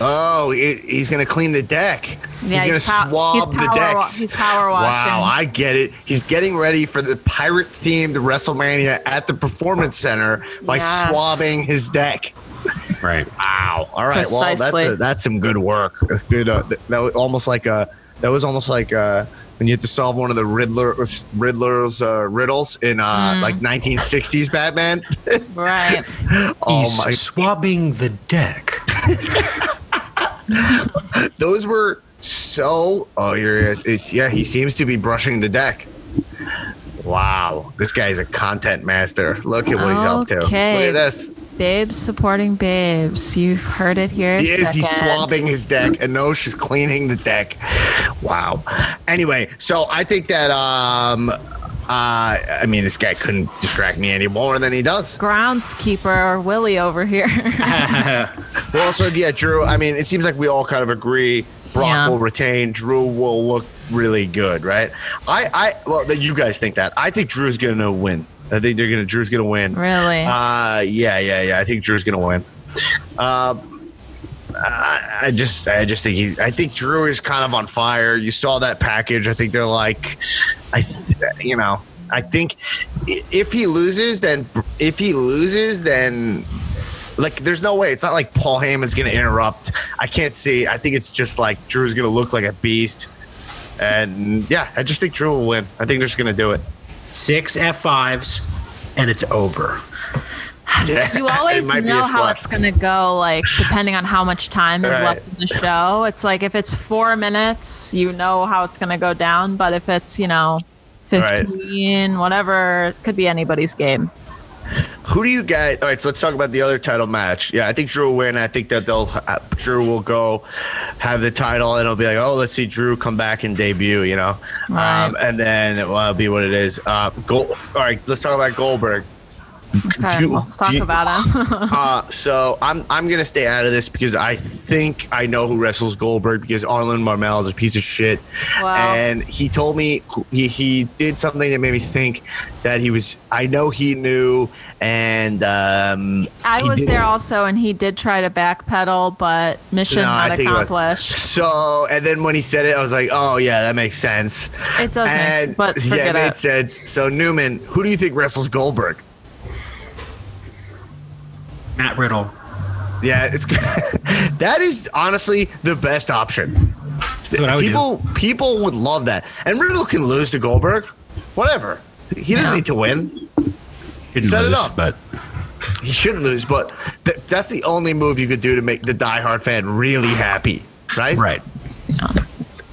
Oh, he, he's gonna clean the deck. Yeah, he's he's gonna pow- swab the power wa- he's power washing. Wow. I get it. He's getting ready for the pirate themed WrestleMania at the Performance Center by Yes. swabbing his deck. Right. Wow. All right. Well, that's a, that's some good work. That's good. Uh, th- that was almost like a. That was almost like uh, when you had to solve one of the Riddler Riddler's uh, riddles in uh, Hmm. like 1960s Batman. Right. oh He's my! swabbing the deck. Those were so. Oh, here he is. It's, yeah, he seems to be brushing the deck. Wow, this guy's a content master. Look at what he's up to. Look at this. Babes supporting babes. You've heard it here. He is. He's second. swabbing his deck, and no, she's cleaning the deck. Wow. Anyway, so I think that um, uh, I mean, this guy couldn't distract me any more than he does. Groundskeeper Willie over here. Well, also, yeah, Drew. I mean, it seems like we all kind of agree. Brock Yeah. will retain. Drew will look really good, right? I, I, well, that you guys think that. I think Drew's gonna win. I think they're gonna. Drew's gonna win. really? Uh, yeah, yeah, yeah. I think Drew's gonna win. Um, I, I just, I just think he. I think Drew is kind of on fire. You saw that package. I think they're like, I, you know, I think if he loses, then if he loses, then like there's no way. It's not like Paul Heyman's gonna interrupt. I can't see. I think it's just like Drew's gonna look like a beast. And yeah, I just think Drew will win. I think they're just gonna do it. Six F5s, and it's over. Yeah, you always might be a know how it's going to go, like, depending on how much time is Right. left in the show. It's like if it's four minutes, you know how it's going to go down. But if it's, you know, Right. 15, whatever, it could be anybody's game. Who do you guys? All right, so let's talk about the other title match. Yeah, I think Drew will win. I think that they'll Drew will go have the title, and it'll be like, oh, let's see Drew come back and debut. You know, Right. um, and then it will be what it is. Uh, Gold, all right, let's talk about Goldberg. Okay, Do- let's talk do about him. Uh, so I'm I'm gonna stay out of this because I think I know who wrestles Goldberg because Arlen Marmel is a piece of shit, Wow. and he told me he he did something that made me think that he was. I know he knew, and um, I was did- there also, and he did try to backpedal, but mission No, not think it was- accomplished. So, and then when he said it, I was like, oh yeah, that makes sense. It does make And- sense, but yeah, it made it. sense. So Newman, who do you think wrestles Goldberg? Matt Riddle. Yeah, it's that is honestly the best option. what I would people people would love that, and Riddle can lose to Goldberg, whatever. He doesn't need to win. Didn't Set it lose, up. but He shouldn't lose, but th- that's the only move you could do to make the diehard fan really happy, right? right.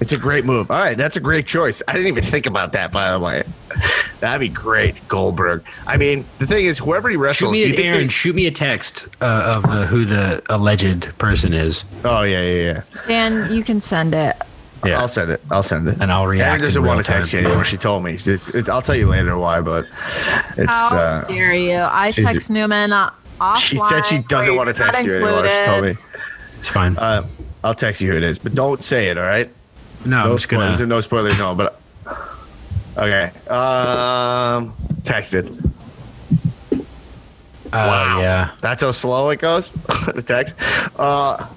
It's a great move. All right, that's a great choice. I didn't even think about that, by the way. That'd be great, Goldberg. I mean, the thing is, whoever he Shoot wrestles, do me, you think Erin. they- Shoot me a text uh, of the, who the alleged person is, oh yeah, yeah, yeah. Dan, you can send it. Yeah. I'll send it. I'll send it. and I'll react. Erin doesn't in real want to text you anymore. She told me. It's, it's, I'll tell you later why, but it's. How Uh, dare you? I it- text Newman uh, offline. she said she doesn't want to text you anymore. She told me. It's fine. Uh, I'll text you who it is, but don't say it. All right. No, I'm No gonna. spoilers. No spoilers. No, but. Okay. Um. Text it. Uh, Yeah. That's how slow it goes. the text. Uh,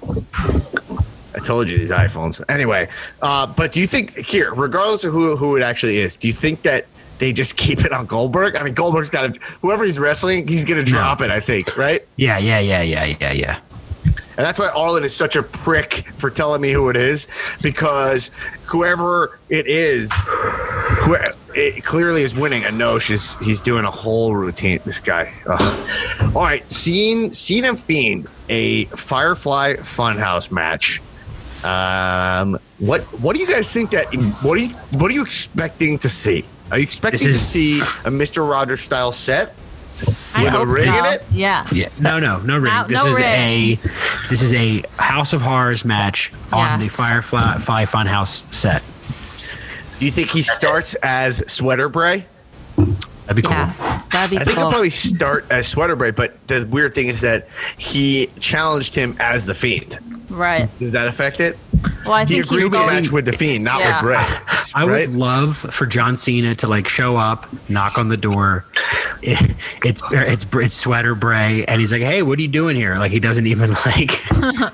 I told you these iPhones. Anyway, uh, but do you think here, regardless of who who it actually is, do you think that they just keep it on Goldberg? I mean, Goldberg's got to whoever he's wrestling, he's gonna drop it. I think, right? Yeah. Yeah. Yeah. Yeah. Yeah. Yeah. And that's why Arlen is such a prick for telling me who it is, because whoever it is, who, it clearly is winning. And no, she's he's doing a whole routine. This guy. Ugh. All right, Cena Cena and Fiend, a Firefly Funhouse match. Um, what what do you guys think that? What are you what are you expecting to see? Are you expecting to see a Mister Rogers style set? I With a ring so. in it? Yeah. Yeah. No. No. No ring. No- this no is ring. a. This is a House of Horrors match on the Yes. Firefly Fly Funhouse set. Do you think he starts as Sweater Bray? That'd be cool. Yeah. That'd be I think cool. he'll probably start as Sweater Bray, but the weird thing is that he challenged him as the Fiend. right. Does that affect it? Well, I He think agreed he's to going. match with the Fiend, not Yeah. with Bray. I right? would love for John Cena to like show up, knock on the door. It, it's it's it's Sweater Bray, and he's like, "Hey, what are you doing here?" Like he doesn't even like.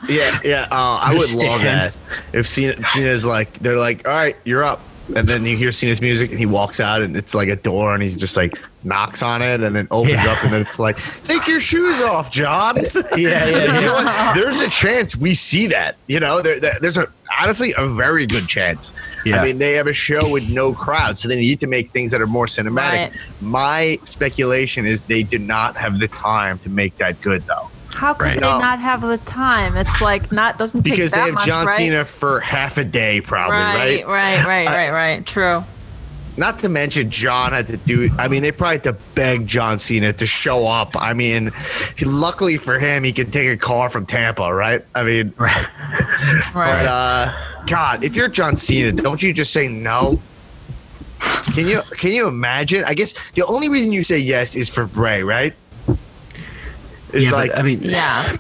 Yeah, yeah. Uh, I would love that. If Cena, Cena's like, they're like, all right, you're up. And then you hear Cena's music and he walks out and it's like a door and he's just like knocks on it and then opens Yeah. up and then it's like, take your shoes off, John. Yeah, yeah, You know? There's a chance we see that. You know, there, there- there's a honestly a very good chance. Yeah. I mean, they have a show with no crowd, so they need to make things that are more cinematic. Right. My speculation is they did not have the time to make that good though. How could Right. they No. not have the time? It's like not doesn't take Because that they have much, John right? Cena for half a day, probably, Right, right? right, right, right, right. True. Not to mention John had to do. I mean, they probably had to beg John Cena to show up. I mean, he, luckily for him, he could take a car from Tampa, right? I mean, Right. but Right. uh, God, if you're John Cena, don't you just say no? Can you can you imagine? I guess the only reason you say yes is for Bray, right? It's yeah, like but I mean, yeah.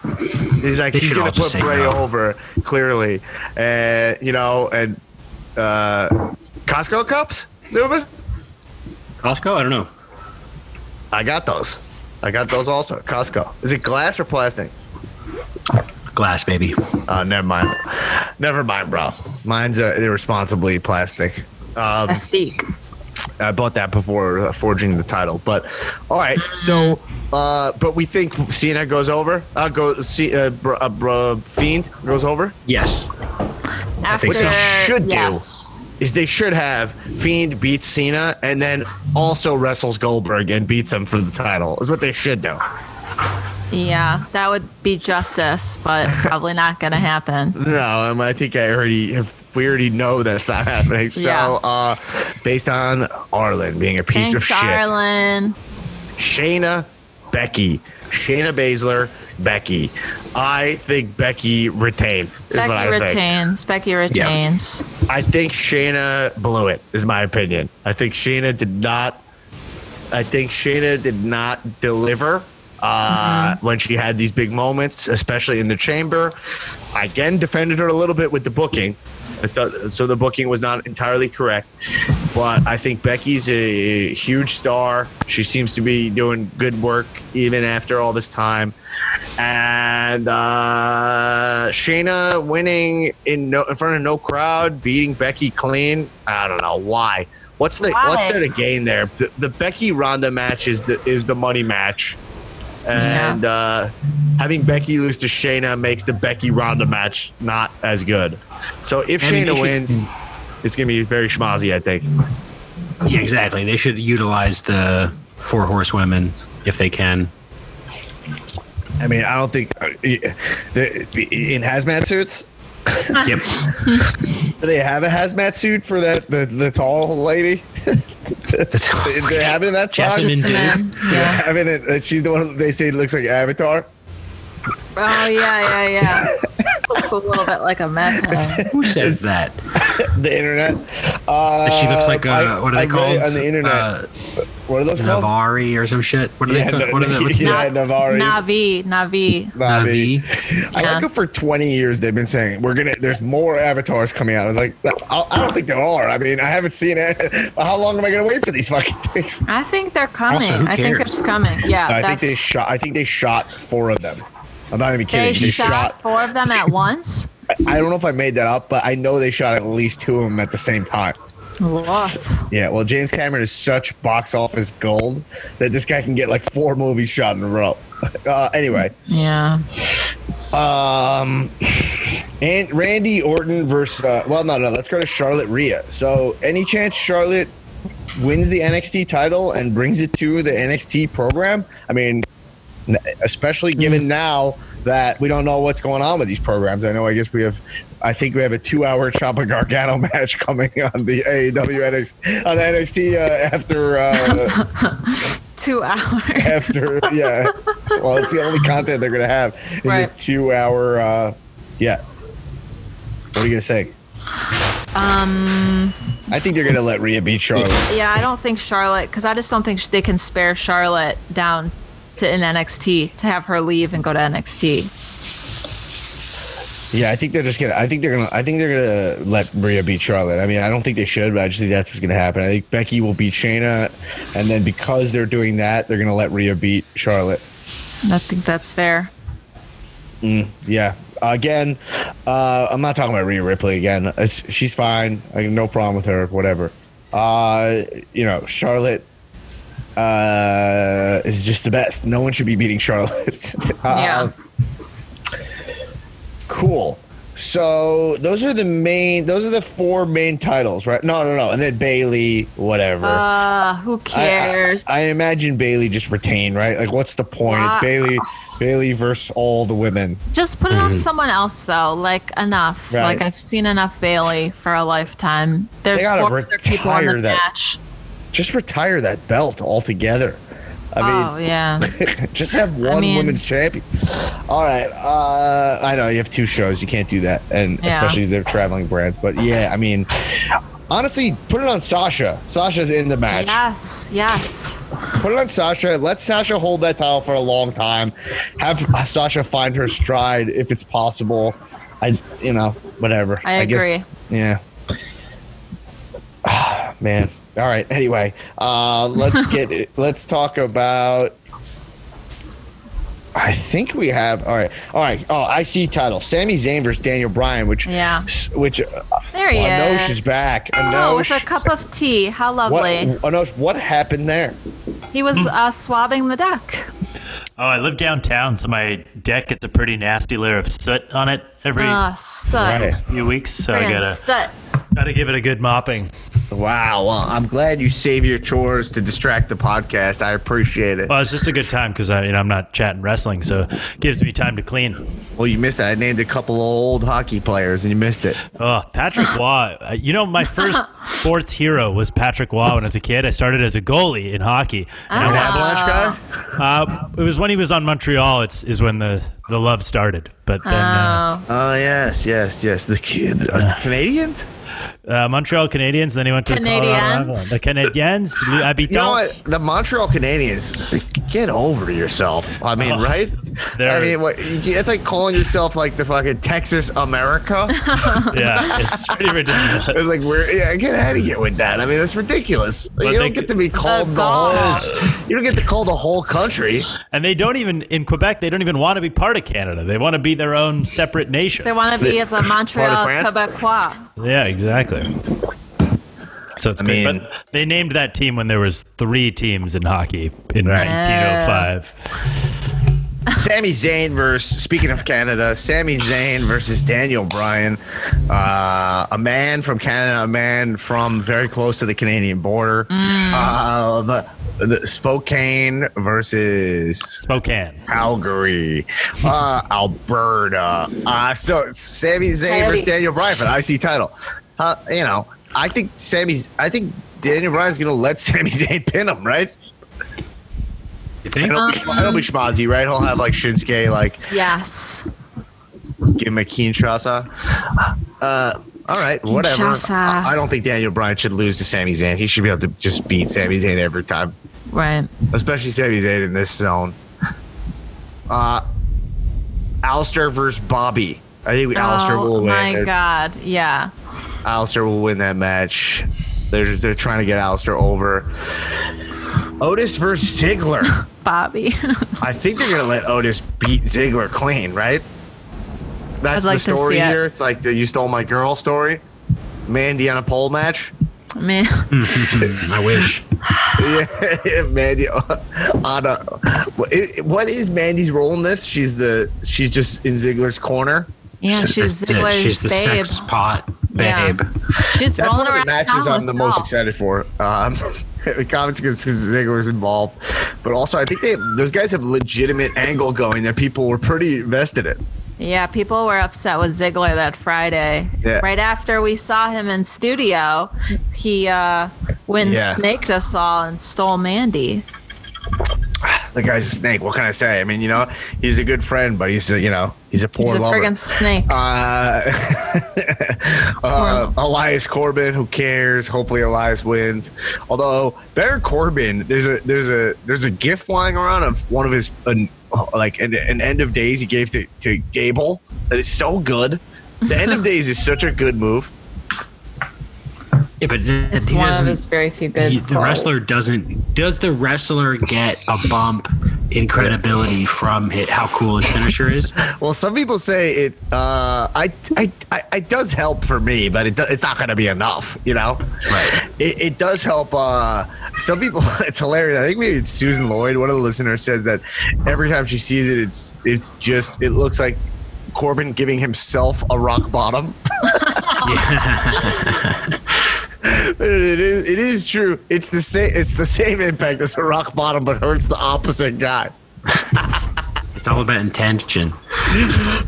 he's like he's gonna put Bray no. over clearly, and you know, and uh, Costco cups, Newman. Costco. I don't know. I got those. I got those also. at Costco. Is it glass or plastic? Glass, baby. Uh, never mind. Never mind, bro. Mine's uh, irresponsibly plastic. Um, Mystique. I bought that before uh, forging the title. But all right, so uh, but we think Cena goes over. Uh, go see uh, br- uh, br- Fiend goes over. Yes. After, think so. should do. Is they should have Fiend beats Cena and then also wrestles Goldberg and beats him for the title. Is what they should do. Yeah, that would be justice, but probably not going to happen. No, um, I think I already. If we already know that's not happening. So, Yeah. uh, based on Arlen being a piece of Thanks, shit, Arlen. Shayna, Becky, Shayna Baszler, Becky. I think Becky retained. Is what I Becky retains. Becky retains. I think Shayna blew it. Is my opinion. I think Shayna did not I think Shayna did not deliver uh, when she had these big moments, especially in the chamber. I again defended her a little bit with the booking. I thought, so the booking was not entirely correct, but I think Becky's a huge star. She seems to be doing good work even after all this time, and uh, Shayna winning in no, in front of no crowd, beating Becky clean. I don't know why. What's the Why? what's there to gain there? The, the Becky Ronda match is the is the money match, and uh, having Becky lose to Shayna makes the Becky Ronda match not as good. So if I mean, Shayna they should- wins, it's gonna be very schmozzy. I think. Yeah, exactly. They should utilize the four horsewomen if they can. I mean, I don't think uh, in hazmat suits. Yep. Do they have a hazmat suit for that the, the tall lady? they have it in that song. Jessamyn Duke. Man, They yeah. have it in- uh, she's the one they say it looks like Avatar. Oh yeah, yeah, yeah. Looks a little bit like a meth head. Who says that? the internet. Uh, she looks like uh, I- what are they read called? on the internet. Uh, what are those called? Navari or some shit. What are Yeah, they? no- called? what are they? What's yeah, Na- Navari. Navi, Navi. Navi. I Yeah. like it for 20 years. They've been saying we're gonna. There's more avatars coming out. I was like, I, I don't think there are. I mean, I haven't seen it. How long am I gonna wait for these fucking things? I think they're coming. Also, who I think it's coming. Yeah, I think they shot. I think they shot four of them. I'm not even they kidding. They, shot, shot. four of them at once. I don't know if I made that up, but I know they shot at least two of them at the same time. Yeah. Well, James Cameron is such box office gold that this guy can get like four movies shot in a row. Uh, anyway, Yeah. Um, and Randy Orton versus uh, well, no, no. Let's go to Charlotte Rhea. So, any chance Charlotte wins the NXT title and brings it to the NXT program? I mean, especially given now that we don't know what's going on with these programs. I know. I guess we have. I think we have a two-hour Ciampa Gargano match coming on the AEW NXT on NXT uh, after. Uh, Two hours. after yeah well it's the only content they're gonna have is Right. a two hour uh yeah what are you gonna say Um. i think they're gonna let Rhea beat charlotte Yeah, I don't think Charlotte, because I just don't think they can spare Charlotte down to in NXT to have her leave and go to NXT. yeah i think they're just gonna i think they're gonna i think they're gonna let Rhea beat charlotte. I mean i don't think they should but i just think that's what's gonna happen. I think becky will beat shayna and then because they're doing that they're gonna let Rhea beat charlotte. I think that's fair. yeah. Again uh i'm not talking about Rhea ripley again. It's, she's fine. I no problem with her whatever. Uh you know charlotte uh is just the best no one should be beating charlotte Yeah. Uh, cool so those are the main those are the four main titles right no no no and then bayley whatever Uh, who I- I- cares? I, imagine Bayley just retained, right? Like, what's the point? It's Bayley, Bayley versus all the women. Just put it on someone else, though. Like enough. Mm-hmm. Right. Like I've seen enough Bayley for a lifetime. There's They gotta four other people in the that. match. Just retire that belt altogether. I oh mean, yeah. just have one mean- women's champion. All right. Uh, I know you have two shows. You can't do that, and Yeah. especially they're traveling brands. But yeah, I mean, honestly, put it on Sasha. Sasha's in the match. Yes. Yes. Put it on Sasha. Let Sasha hold that title for a long time. Have Sasha find her stride if it's possible. I, you know, whatever. I guess- agree. yeah. Ah, man. All right. Anyway, uh, let's get it. Let's talk about. I think we have. All right. All right. Oh, I see title. Sami Zayn versus Daniel Bryan, which Yeah. which uh, There he Enosh is. is back. Oh, with a cup of tea. How what lovely. Enosh, what happened there? He was uh, swabbing the deck. Oh, I live downtown, so my deck gets a pretty nasty layer of soot on it every Ah, soot. Right. few weeks. So I Friggin' gotta soot. Gotta give it a good mopping. Wow. Well, I'm glad you save your chores to distract the podcast. I appreciate it. Well, it's just a good time because I, you know, I'm not chatting wrestling, so it gives me time to clean. Well, you missed it. I named a couple of old hockey players, and you missed it. Oh, Patrick Waugh. Uh, You know, my first sports hero was Patrick Roy when I was a kid. I started as a goalie in hockey. And I Ah. Avalanche guy. Uh, it was when he was on Montreal. It's is when the, the love started. But then, uh, Oh. Oh yes, yes, yes. The kids, uh, Canadians. Uh, Montreal Canadiens. Then he went to Canadiens. Colorado Avalanche. The Canadiens. Habitants. You know what? The Montreal Canadiens, get over yourself. I mean, Oh, right? they're- I mean, what, it's like calling yourself like the fucking Texas America. Yeah, it's pretty ridiculous. It's like we're yeah, get out of here with that. I mean, that's ridiculous. But you they don't get to be called the, gosh. whole. You don't get to call the whole country. And they don't even in Quebec. They don't even want to be part of Canada. They want to be their own separate nation. They want to be the Montreal Quebecois. Yeah, exactly. So it's I great. mean- but they named that team when there was three teams in hockey in Right. 1905. Sami Zayn versus speaking of Canada, Sami Zayn versus Daniel Bryan, uh, a man from Canada, a man from very close to the Canadian border. Uh, the, the Spokane versus Spokane. Calgary, uh, Alberta. Uh, so Sami Zayn versus Daniel Bryan for the IC title. Uh, you know, I think Sami's. I think Daniel Bryan's gonna let Sami Zayn pin him, right? You think? It'll be, it'll be schmozzy, right? He'll have like Shinsuke, like Yes. give him a Kinshasa. Uh, all right, whatever. Kinshasa. I I don't think Daniel Bryan should lose to Sami Zayn. He should be able to just beat Sami Zayn every time, Right. especially Sami Zayn in this zone. Uh, Aleister versus Bobby. I think Aleister oh will win. Oh my God. Yeah. Aleister will win that match. They're they're trying to get Aleister over. Otis versus Ziggler. Bobby. I think they're gonna let Otis beat Ziggler clean, right? That's I'd like the to story see it. here. It's like the "You Stole My Girl" story. Mandy on a pole match. Man. I wish. yeah, Mandy on a. what is- What is Mandy's role in this? She's the. She's just in Ziggler's corner. Yeah, she's That's it. Ziggler's She's the babe. sex pot Yeah. babe. She's That's one of the matches I'm the most excited for. Um, the comments because Ziggler's involved, but also I think they those guys have legitimate angle going that people were pretty invested in. Yeah, people were upset with Ziggler that Friday. Yeah. Right after we saw him in studio, he uh when Yeah. snaked us all and stole Mandy. The guy's a snake. What can I say? I mean, you know, he's a good friend, but he's a, you know, he's a poor He's a lover. friggin' snake. Uh, uh, Elias Corbin, who cares? Hopefully, Elias wins. Although Baron Corbin, there's a there's a there's a gift flying around of one of his uh, like an, an end of days he gave to to Gable that is so good. The end of days is such a good move. Yeah, but th- it's he one of doesn't- his very few good. he- the wrestler doesn't. Does the wrestler get a bump in credibility from hit, how cool his finisher is? Well, some people say it. Uh, I, I, I, it does help for me, but it, do- it's not going to be enough. You know, Right. It, it does help. Uh, some people, it's hilarious. I think maybe it's Susan Lloyd. One of the listeners says that every time she sees it, it's it's just it looks like Corbin giving himself a rock bottom. it is it is true. It's the same. It's the same impact as a rock bottom, but hurts the opposite guy. It's all about intention.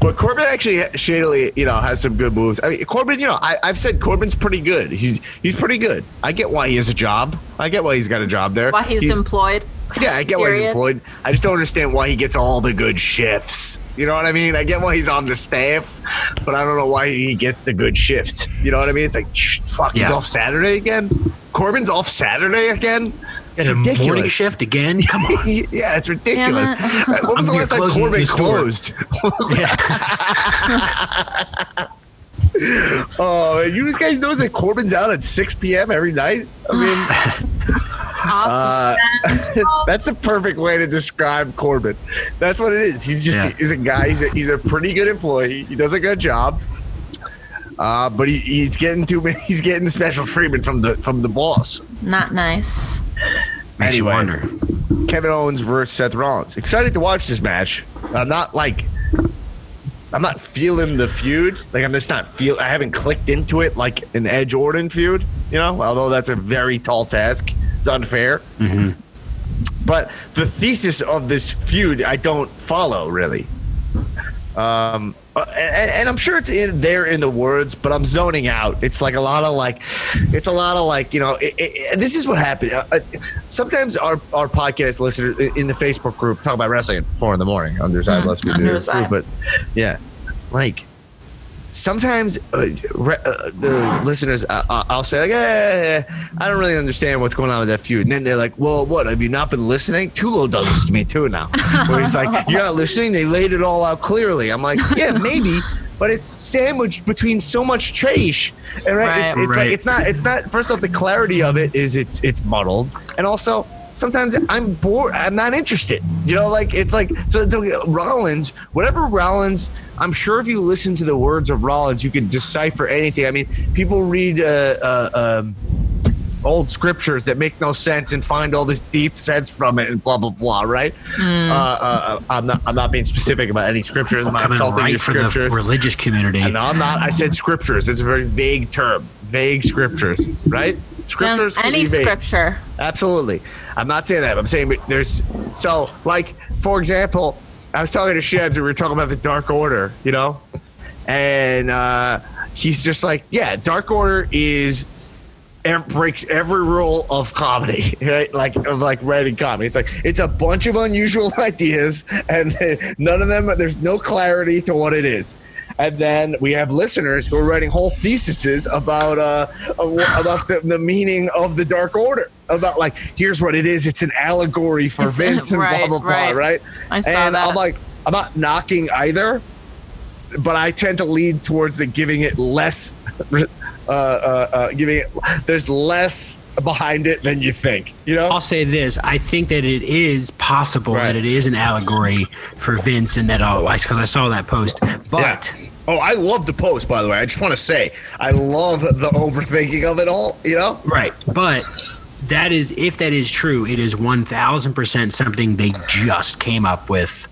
But Corbin actually shadily, you know, has some good moves. I mean, Corbin, you know, I, I've said Corbin's pretty good. He's he's pretty good. I get why he has a job. I get why he's got a job there. Why he's, employed. yeah, I get why he's employed. I just don't understand why he gets all the good shifts. You know what I mean? I get why he's on the staff, but I don't know why he gets the good shifts. You know what I mean? It's like, shh, fuck, he's off Saturday again. Corbin's off Saturday again. Get a ridiculous. morning shift again? Come on. yeah, it's ridiculous. Damn Uh, When was I'm the last time Corbin closed? Yeah. Oh, you guys know that Corbin's out at 6 p.m. every night? I mean, uh, that's the perfect way to describe Corbin. That's what it is. He's just Yeah. he's a guy. He's a, he's a pretty good employee. He does a good job. Uh, but he, he's getting too many. He's getting special treatment from the from the boss. Not nice. Makes you Anyway. wonder. Kevin Owens versus Seth Rollins. Excited to watch this match. I'm not like I'm not feeling the feud. Like I'm just not feel. I haven't clicked into it like an Edge Orton feud. You know, although that's a very tall task. It's unfair. But the thesis of this feud, I don't follow really. Um, uh, and, and I'm sure it's in there in the words, but I'm zoning out. It's like a lot of like, it's a lot of like, you know, it, it, this is what happened. Uh, uh, sometimes our, our podcast listeners in in the Facebook group talk about wrestling at four in the morning. Underside, Mm, less we do. But yeah, like sometimes uh, re- uh, the listeners, uh, uh, I'll say like, eh, I don't really understand what's going on with that feud, and then they're like, well, what? Have you not been listening? Tulo does this to me too now, where he's like, you're not listening. They laid it all out clearly. I'm like, yeah, maybe. But it's sandwiched between so much trash, and right, it's, Right. it's Right. like it's not. It's not. First off, the clarity of it is it's it's muddled, and also sometimes I'm bored. I'm not interested. You know, like it's like so. so Rollins, whatever Rollins, I'm sure if you listen to the words of Rollins, you could decipher anything. I mean, people read uh, uh, um, old scriptures that make no sense and find all this deep sense from it, and blah blah blah. Right? Uh, uh, I'm not. I'm not being specific about any scriptures. I'm not insulting your right for the scriptures. religious community. No, I'm not. I said scriptures. It's a very vague term. Vague scriptures, right? Scriptures. can any scripture. Absolutely. I'm not saying that. I'm saying there's so like for example, I was talking to Shebs and we were talking about the Dark Order, you know, and uh, he's just like, yeah, Dark Order is. breaks every rule of comedy, right? Like of like writing comedy. It's like it's a bunch of unusual ideas, and none of them. There's no clarity to what it is. And then we have listeners who are writing whole theses about uh about the, the meaning of the Dark Order. About like here's what it is. It's an allegory for It's- Vince and right, blah blah right. blah. Right? I saw and that. I'm like I'm not knocking either, but I tend to lead towards the giving it less. Uh, uh, uh, giving it there's less behind it than you think. You know? I'll say this: I think that it is possible Right. that it is an allegory for Vince, and that oh, because I saw that post. But Yeah. Oh, I love the post, by the way. I just want to say, I love the overthinking of it all, you know? right, but that is if that is true, it is one thousand percent something they just came up with,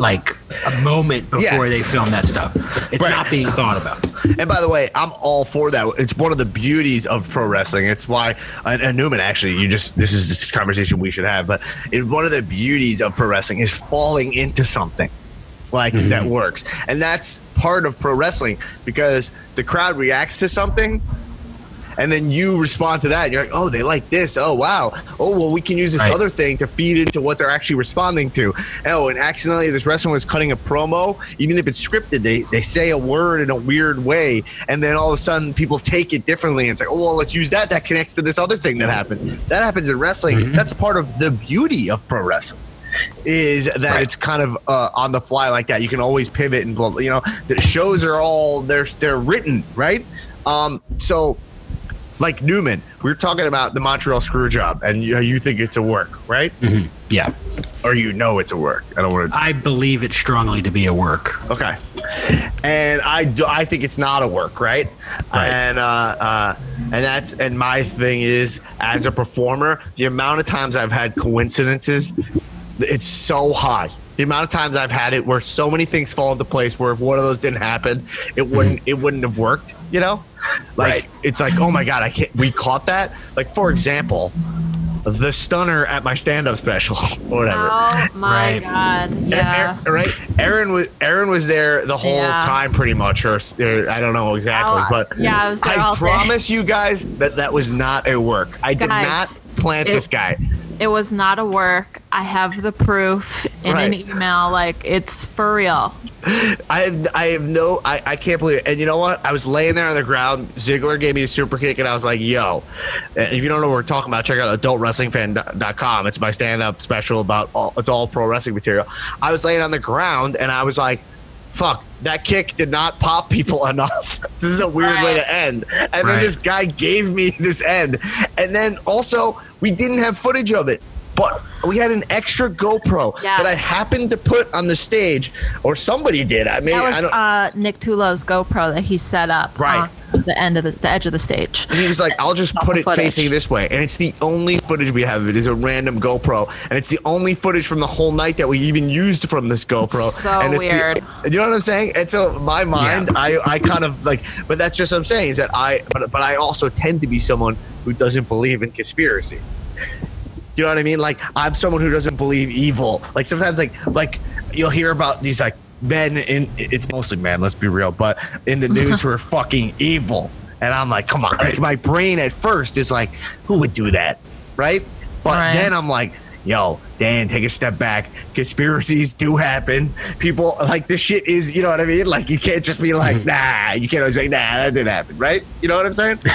like a moment before Yeah. they film that stuff. It's Right. not being thought about. And by the way, I'm all for that. It's one of the beauties of pro wrestling. It's why, and, and Newman, actually, you just, this is this conversation we should have, but it, one of the beauties of pro wrestling is falling into something like mm-hmm. that works. And that's part of pro wrestling because the crowd reacts to something. And then you respond to that. And you're like, oh, they like this. Oh, wow. Oh, well, we can use this Right. other thing to feed into what they're actually responding to. Oh, and accidentally, this wrestler was cutting a promo. Even if it's scripted, they, they say a word in a weird way. And then all of a sudden, people take it differently. And it's like, oh, well, let's use that. That connects to this other thing that happened. That happens in wrestling. That's part of the beauty of pro wrestling is that Right. it's kind of uh, on the fly like that. You can always pivot and blah, blah, you know the shows are all they're they're written right. Um, so like Newman, We are talking about the Montreal screw job, and you, you think it's a work, right? Yeah, Or you know it's a work. I don't want to. I believe it strongly to be a work. Okay. And I do, I think it's not a work, right? Right. And uh, uh, and that's and my thing is as a performer, the amount of times I've had coincidences, it's so high. The amount of times I've had it where so many things fall into place where if one of those didn't happen, it mm-hmm. wouldn't it wouldn't have worked. You know, like Right. it's like oh my god, I can't. We caught that. Like for mm-hmm. example, the stunner at my stand-up special, or whatever. Oh my Right. god. And Yes. Erin, right? Erin was Erin was there the whole Yeah. time, pretty much, or, or I don't know exactly, but yeah, I was there all day. promise you guys that that was not a work. I did not plant it- this guy. It was not a work. I have the proof in an email. Like it's for real. I have I have no I, I can't believe it. And you know what? I was laying there on the ground. Ziggler gave me a super kick, and I was like, "Yo!" And if you don't know what we're talking about, check out adultwrestlingfan.com. It's my stand-up special about all. It's all pro wrestling material. I was laying on the ground, and I was like, "Fuck!" That kick did not pop people enough. this is a weird way to end. And then this guy gave me this end, and then also we didn't have footage of it. But we had an extra GoPro that I happened to put on the stage, or somebody did. I mean, That I was don't, uh, Nick Tulo's GoPro that he set up Right. on the end of the, the edge of the stage. And he was like, I'll just put it footage. facing this way. And it's the only footage we have of it is a random GoPro. And it's the only footage from the whole night that we even used from this GoPro. So and it's the- weird. you know what I'm saying? And so my mind, I, I kind of like, but that's just what I'm saying is that I, but, but I also tend to be someone who doesn't believe in conspiracy. You know what I mean? Like I'm someone who doesn't believe evil. Like sometimes like like you'll hear about these like men in it's mostly men, let's be real, but in the news who are fucking evil. And I'm like, come on. Like my brain at first is like, who would do that? Right? But Right. then I'm like, yo, Dan, take a step back. Conspiracies do happen. People like this shit is, you know what I mean? Like you can't just be like, mm-hmm. nah. You can't always be like, nah, that didn't happen, right? You know what I'm saying?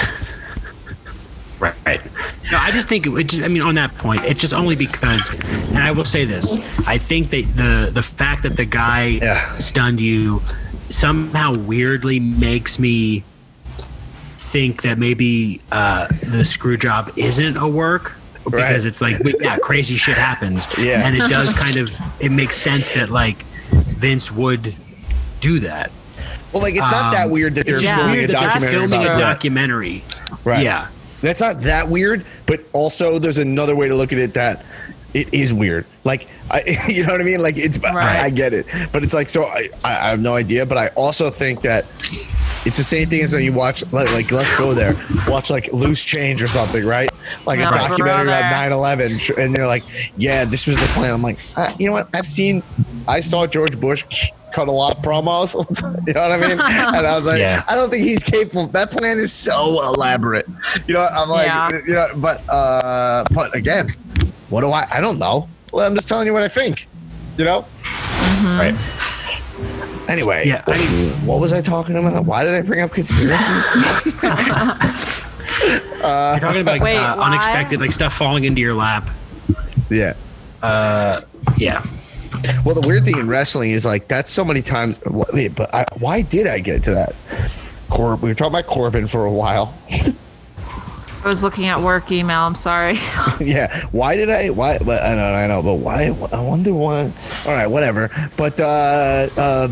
Right. Right. No, I just think it, it just, I mean, on that point, it's just only because, and I will say this: I think that the the fact that the guy Yeah. stunned you somehow weirdly makes me think that maybe uh, the screw job isn't a work because Right. it's like, yeah, crazy shit happens, Yeah. and it does kind of it makes sense that like Vince would do that. Well, like it's not that Um, weird that they're Yeah. filming a that documentary filming a documentary. Right. Yeah. That's not that weird, but also there's another way to look at it that it is weird. Like, I, you know what I mean? Like, it's I, Right. I get it, but it's like so. I, I I have no idea, but I also think that it's the same thing as when you watch like, like let's go there, watch like Loose Change or something, right? Like Yeah, a documentary about 9/11, and you're like, yeah, this was the plan. I'm like, uh, you know what? I've seen, I saw George Bush. Cut a lot of promos, you know what I mean? And I was like, Yeah. I don't think he's capable. That plan is so elaborate. You know, I'm like, Yeah. you know, but uh, but again, what do I? I don't know. Well, I'm just telling you what I think. You know. Right. Anyway, Yeah, I mean- what was I talking about? Why did I bring up conspiracies? You're talking about like, Wait, uh, unexpected, like stuff falling into your lap. yeah. Uh, yeah. Well, the weird thing in wrestling is like that's so many times. Wait, but I, why did I get to that? Cor- we were talking about Corbin for a while. I was looking at work email. I'm sorry. yeah. Why did I? Why? But I know, I know. But why? I wonder why. All right, whatever. But uh, uh,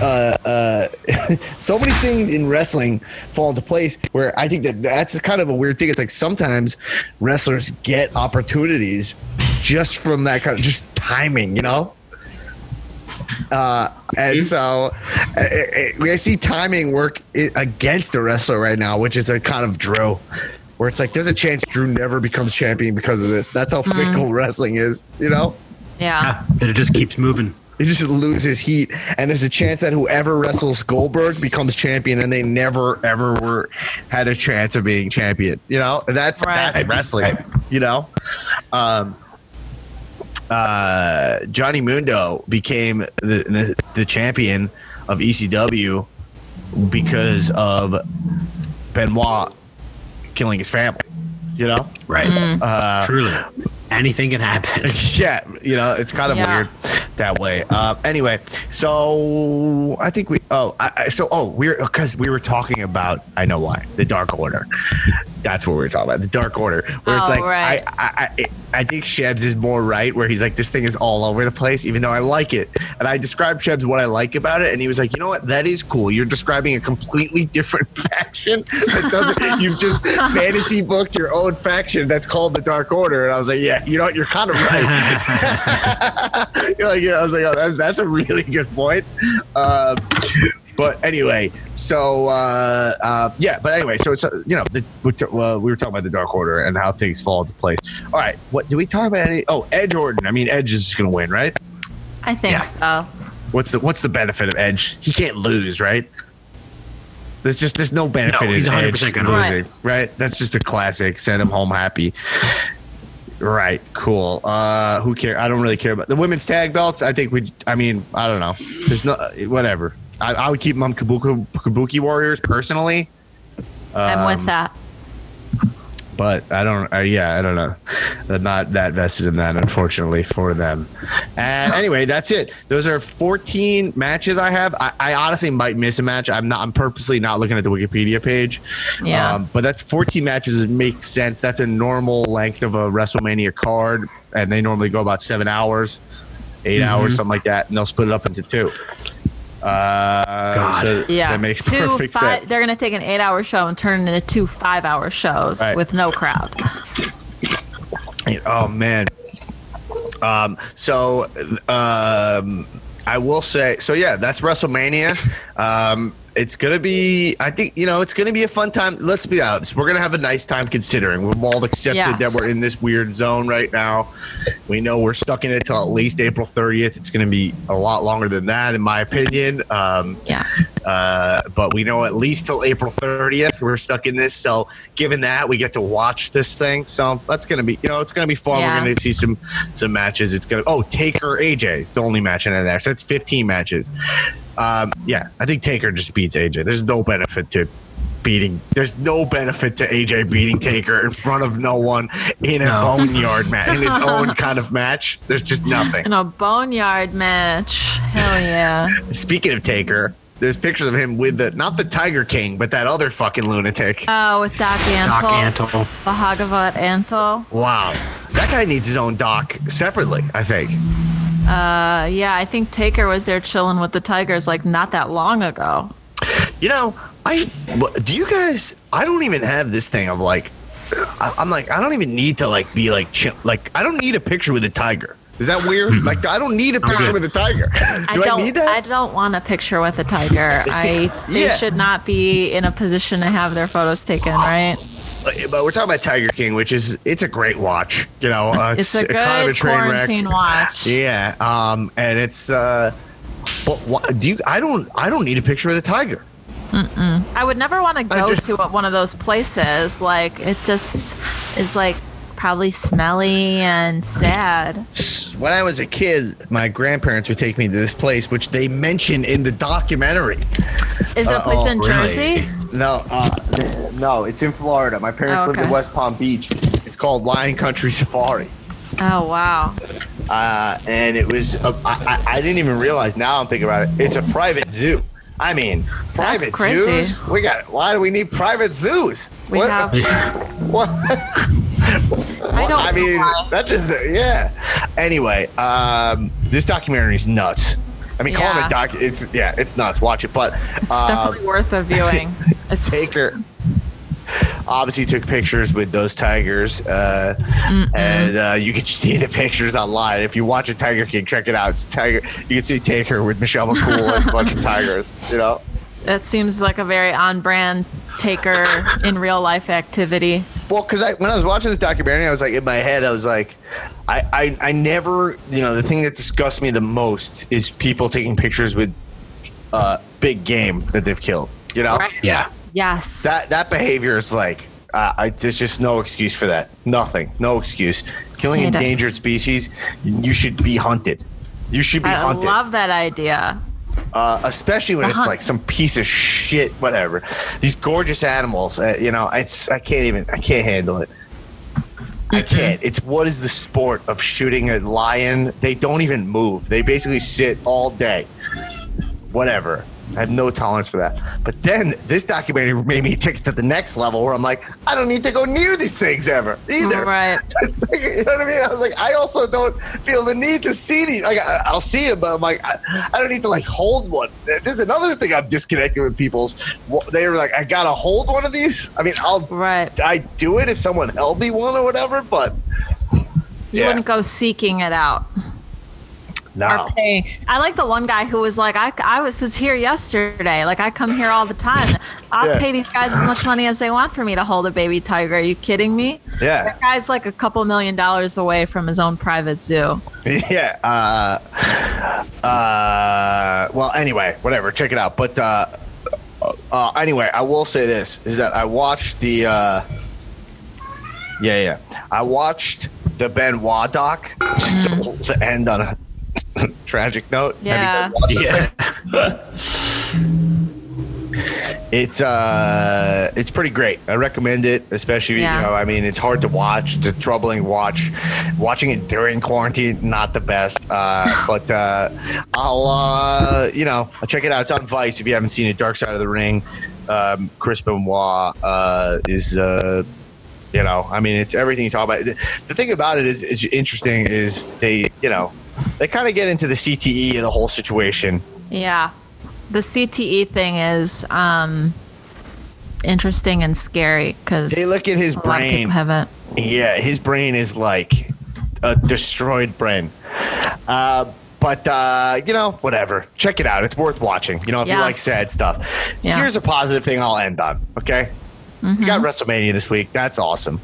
uh, uh, so many things in wrestling fall into place where I think that that's kind of a weird thing. It's like sometimes wrestlers get opportunities just from that kind of just timing, you know. Uh, and so uh, uh, I see timing work against a wrestler right now, which is a kind of Drew, where it's like there's a chance Drew never becomes champion because of this. That's how fickle wrestling is, you know. Yeah. Yeah, that it just keeps moving. He just loses heat, and there's a chance that whoever wrestles Goldberg becomes champion, and they never ever were had a chance of being champion. You know, that's Right. that's wrestling. You know, um, uh, Johnny Mundo became the, the the champion of ECW because of Benoit killing his family. You know, Right. uh, Truly. Anything can happen. yeah, you know, it's kind of Yeah. weird that way. Uh, anyway, so I think we. Oh, I, I- so oh, we're because we were talking about. I know why the Dark Order. That's what we were talking about. The Dark Order, where it's Oh, like right. I, I, I, I think Shebs is more right, where he's like, this thing is all over the place, even though I like it. And I described Shebs what I like about it, and he was like, you know what, that is cool. You're describing a completely different faction. That doesn't. You've just fantasy booked your own faction that's called the Dark Order, and I was like, yeah, you know what, you're kind of right. You're like, yeah, I was like, oh, that, that's a really good point. Um, but anyway, so uh, uh, yeah, but anyway, so it's uh, you know, the, we, t- uh, we were talking about the Dark Order and how things fall into place. All right, what do we talk about? Any? Oh, Edge Orton. I mean, Edge is just gonna win, right? I think Yeah. so. What's the What's the benefit of Edge? He can't lose, right? There's just there's no benefit No, he's in 100% Edge gonna win. losing, right? That's just a classic. Send him home happy. Right, cool. Uh, who care? I don't really care about the women's tag belts. I think we. I mean, I don't know. There's no whatever. I, I would keep them on Kabuki, Kabuki Warriors personally. I'm Um, with that. but I don't. Uh, yeah, I don't know. I'm not that vested in that, unfortunately, for them. And anyway, that's it. Those are 14 matches I have. I, I honestly might miss a match. I'm not. I'm purposely not looking at the Wikipedia page. Yeah. Um, but that's 14 matches. It makes sense. That's a normal length of a WrestleMania card, and they normally go about seven hours, 8 hours, something like that, and they'll split it up into two. Uh, God. so Yeah. that makes two perfect five, sense. They're going to take an eight hour show and turn it into two five hour shows Right. with no crowd. Oh man. Um, so um, I will say so. Yeah, that's WrestleMania. Um, it's gonna be. I think you know it's gonna be a fun time. Let's be honest. We're gonna have a nice time considering we've all accepted Yes. that we're in this weird zone right now. We know we're stuck in it till at least April 30th. It's gonna be a lot longer than that, in my opinion. Um, Yeah. uh, but we know at least till April 30th we're stuck in this. So given that, we get to watch this thing. So that's gonna be, you know, it's gonna be fun. Yeah. We're gonna see some some matches. It's gonna. Oh, Taker AJ It's the only match in there. So it's 15 matches. Um, yeah, I think Taker just beats AJ. There's no benefit to beating. There's no benefit to AJ beating Taker in front of no one in a No. boneyard match in his own kind of match. There's just nothing. In a boneyard match. Hell yeah. Speaking of Taker, there's pictures of him with the not the Tiger King, but that other fucking lunatic. Oh, with Doc Antle. Doc Antle. Bhagavan Antle. Wow, that guy needs his own doc separately. I think. Uh, yeah, I think Taker was there chilling with the Tigers like not that long ago. You know, I do you guys? I don't even have this thing of like, I, I'm like, I don't even need to like be like, chill, like, I don't need a picture with a tiger. Is that weird? Like, I don't need a picture with a tiger. Do I I, don't. need I don't want a picture with a tiger. I they should not be in a position to have their photos taken, right? But we're talking about Tiger King, which is it's a great watch. You know, uh, It's a good kind of a train wreck. quarantine watch. Yeah, um, and it's. uh But what, do you? I don't. I don't need a picture of the tiger. I would never want to go just- to one of those places. Like it just is like probably smelly and sad. When I was a kid, my grandparents would take me to this place, which they mention in the documentary. Is that a place Uh-oh, in really? Jersey? No, uh, no, it's in Florida. My parents Oh, lived in. West Palm Beach. It's called Lion Country Safari, Oh wow. uh, and it was. A, I, I I didn't even realize. Now I'm thinking about it. It's a private zoo. I mean, private crazy. zoos. We got. Why do we need private zoos? We What- have. What? I don't. I mean, why. that just yeah. Anyway, um, this documentary is nuts. I mean, call it a doc. It's yeah, it's nuts. Watch it, but It's um, definitely worth a viewing. It's Taker obviously took pictures with those tigers, uh, and uh, you can see the pictures online. If you watch a Tiger King, check it out. It's Tiger. You can see Taker with Michelle McCool and a bunch of tigers. You know. that seems like a very on-brand taker in real life activity. Well, because I, when I was watching this documentary, I was like, in my head, I was like, I, I, I never, you know, the thing that disgusts me the most is people taking pictures with uh, big game that they've killed. You know, Right. Yeah. Yes. that that behavior is like, uh, I, there's just no excuse for that. Nothing, no excuse. Killing Hate endangered species, you should be hunted. You should be I hunted. love that idea. Uh, especially when it's hunt. like some piece of shit, whatever. These gorgeous animals, uh, you know, it's I can't even, I can't handle it. I can't. It's what is the sport of shooting a lion? They don't even move. They basically sit all day. Whatever. I have no tolerance for that. But then this documentary made me take it to the next level where I'm like, I don't need to go near these things ever either. Right. you know what I mean? I was like, I also don't feel the need to see these. Like, I, I'll see them, but I'm like, I, I don't need to like hold one. This is another thing I'm disconnected with people's. They were like, I gotta hold one of these. I mean, I'll Right. I do it if someone held me one or whatever, but You Yeah. wouldn't go seeking it out. No. I like the one guy who was like, I, I was, was here yesterday. Like, I come here all the time. I'll Yeah. pay these guys as much money as they want for me to hold a baby tiger. Are you kidding me? Yeah, That guy's like a couple million dollars away from his own private zoo. yeah. Uh, uh, well, anyway, whatever. Check it out. But uh, uh, anyway, I will say this: is that I watched the. Uh, yeah, yeah. I watched the Benoit doc. Just to, to end on a tragic note. Have you Yeah. watched? Yeah. It's uh, it's pretty great. I recommend it, especially Yeah. you know. I mean, it's hard to watch. It's a troubling watch. Watching it during quarantine, not the best. Uh, but uh, I'll uh, you know, I'll check it out. It's on Vice if you haven't seen it. Dark Side of the Ring. Um, Chris Benoit uh, is. Uh, you know, I mean, it's everything you talk about. The, the thing about it is, is interesting is they, you know, they kind of get into the CTE of the whole situation. Yeah. The CTE thing is um, interesting and scary because They look at his a lot of people brain. haven't. Yeah, his brain is like a destroyed brain. Uh, but uh, you know, whatever. Check it out. It's worth watching. You know, if you like sad stuff. Yeah. Here's a positive thing I'll end on. Okay, you got WrestleMania this week. That's awesome.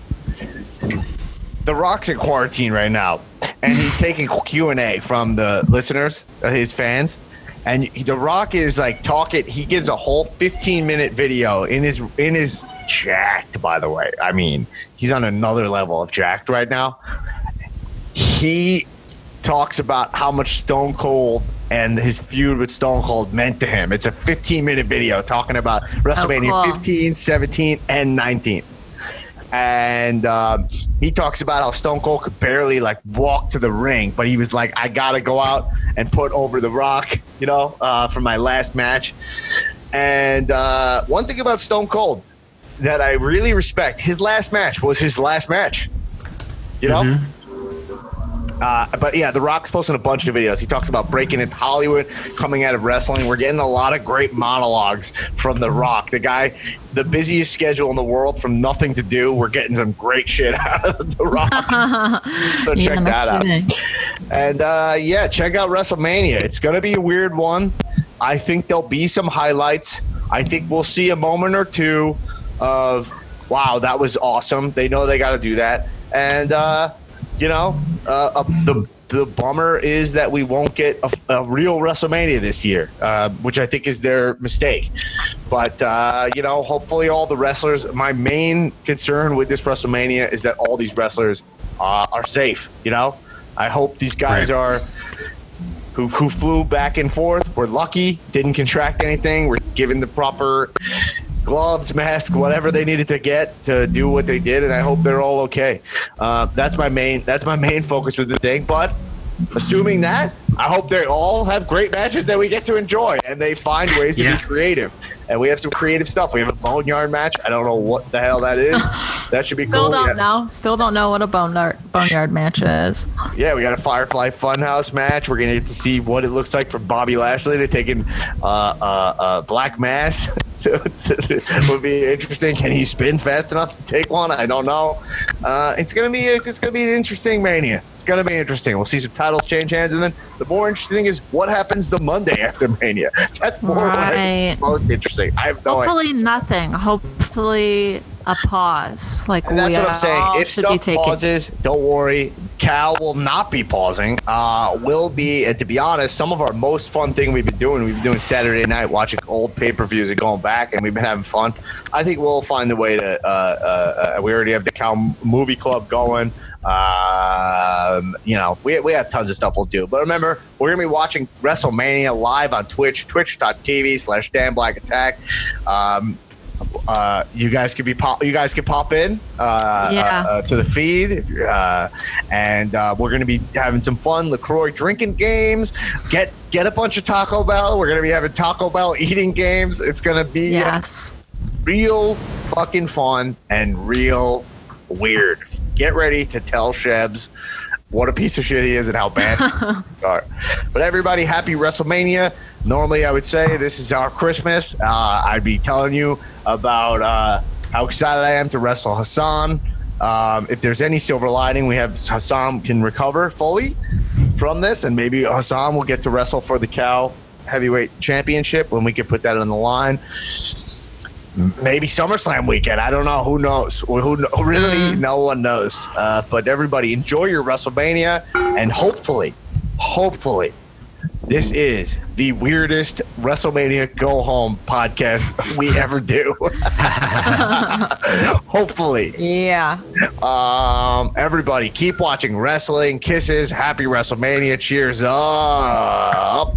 The Rock's in quarantine right now, and he's taking Q and A from the listeners, uh, his fans. And The Rock is like talking. He gives a whole 15 minute video in his in his jacked. By the way, I mean he's on another level of jacked right now. He talks about how much Stone Cold and his feud with Stone Cold meant to him. It's a 15 minute video talking about WrestleMania cool. 15, 17, and 19 and um, he talks about how Stone Cold could barely like walk to the ring, but he was like, "I gotta go out and put over the Rock," you know, uh, for my last match. And uh, one thing about Stone Cold that I really respect, his last match was his last match. You know. Uh, but yeah, The Rock's posting a bunch of videos. He talks about breaking into Hollywood, coming out of wrestling. We're getting a lot of great monologues from The Rock. The guy, the busiest schedule in the world from nothing to do. We're getting some great shit out of The Rock. so check Yeah, that out. kidding. And uh, yeah, check out WrestleMania. It's going to be a weird one. I think there'll be some highlights. I think we'll see a moment or two of, wow, that was awesome. They know they got to do that. And, uh, you know, uh, uh, the the bummer is that we won't get a, a real WrestleMania this year, uh, which I think is their mistake. But uh, you know, hopefully, all the wrestlers. My main concern with this WrestleMania is that all these wrestlers uh, are safe. You know, I hope these guys Right. are who, who flew back and forth. We're lucky, didn't contract anything. We're given the proper gloves, mask, whatever they needed to get to do what they did, and I hope they're all okay. Uh, that's my main. That's my main focus for the thing. But assuming that, I hope they all have great matches that we get to enjoy, and they find ways to Yeah. be creative. And we have some creative stuff. We have a boneyard match. I don't know what the hell that is. That should be Still cool. Still don't got- know. Still don't know what a boneyard boneyard match is. Yeah, we got a Firefly Funhouse match. We're gonna get to see what it looks like for Bobby Lashley to taking uh, uh, uh, Black Mass. would be interesting. Can he spin fast enough to take one? I don't know. Uh, it's gonna be it's gonna be an interesting mania. It's gonna be interesting. We'll see some titles change hands, and then the more interesting thing is what happens the Monday after Mania. That's more what I think is Right. most interesting. I have no idea. Hopefully nothing. Hopefully a pause. Like And that's what I'm saying. If should be stuff pauses, don't worry. Cal will not be pausing. Uh, will be, and to be honest, some of our most fun thing we've been doing. We've been doing Saturday night, watching old pay per views and going back, and we've been having fun. I think we'll find a way to. Uh, uh, uh, we already have the Cal Movie Club going. Um, you know, we, we have tons of stuff we'll do. But remember, we're gonna be watching WrestleMania live on Twitch, twitch.tv slash Dan Black Attack. Um, uh, you guys could be pop. You guys could pop in uh, Yeah. uh, to the feed, uh, and uh, we're going to be having some fun Lacroix drinking games. Get get a bunch of Taco Bell. We're going to be having Taco Bell eating games. It's going to be Yes. real fucking fun and real weird. Get ready to tell Shebs what a piece of shit he is and how bad. he are. But everybody, happy WrestleMania. Normally, I would say this is our Christmas. Uh, I'd be telling you about uh, how excited I am to wrestle Hassan. Um, if there's any silver lining, we have Hassan can recover fully from this, and maybe Hassan will get to wrestle for the Cal Heavyweight Championship when we can put that on the line maybe SummerSlam weekend. I don't know. Who knows? Who really? No one knows. Uh, but everybody, enjoy your WrestleMania, and hopefully, hopefully, this is the weirdest WrestleMania go home podcast we ever do. hopefully, Yeah. um, everybody, keep watching wrestling. Kisses. Happy WrestleMania. Cheers up.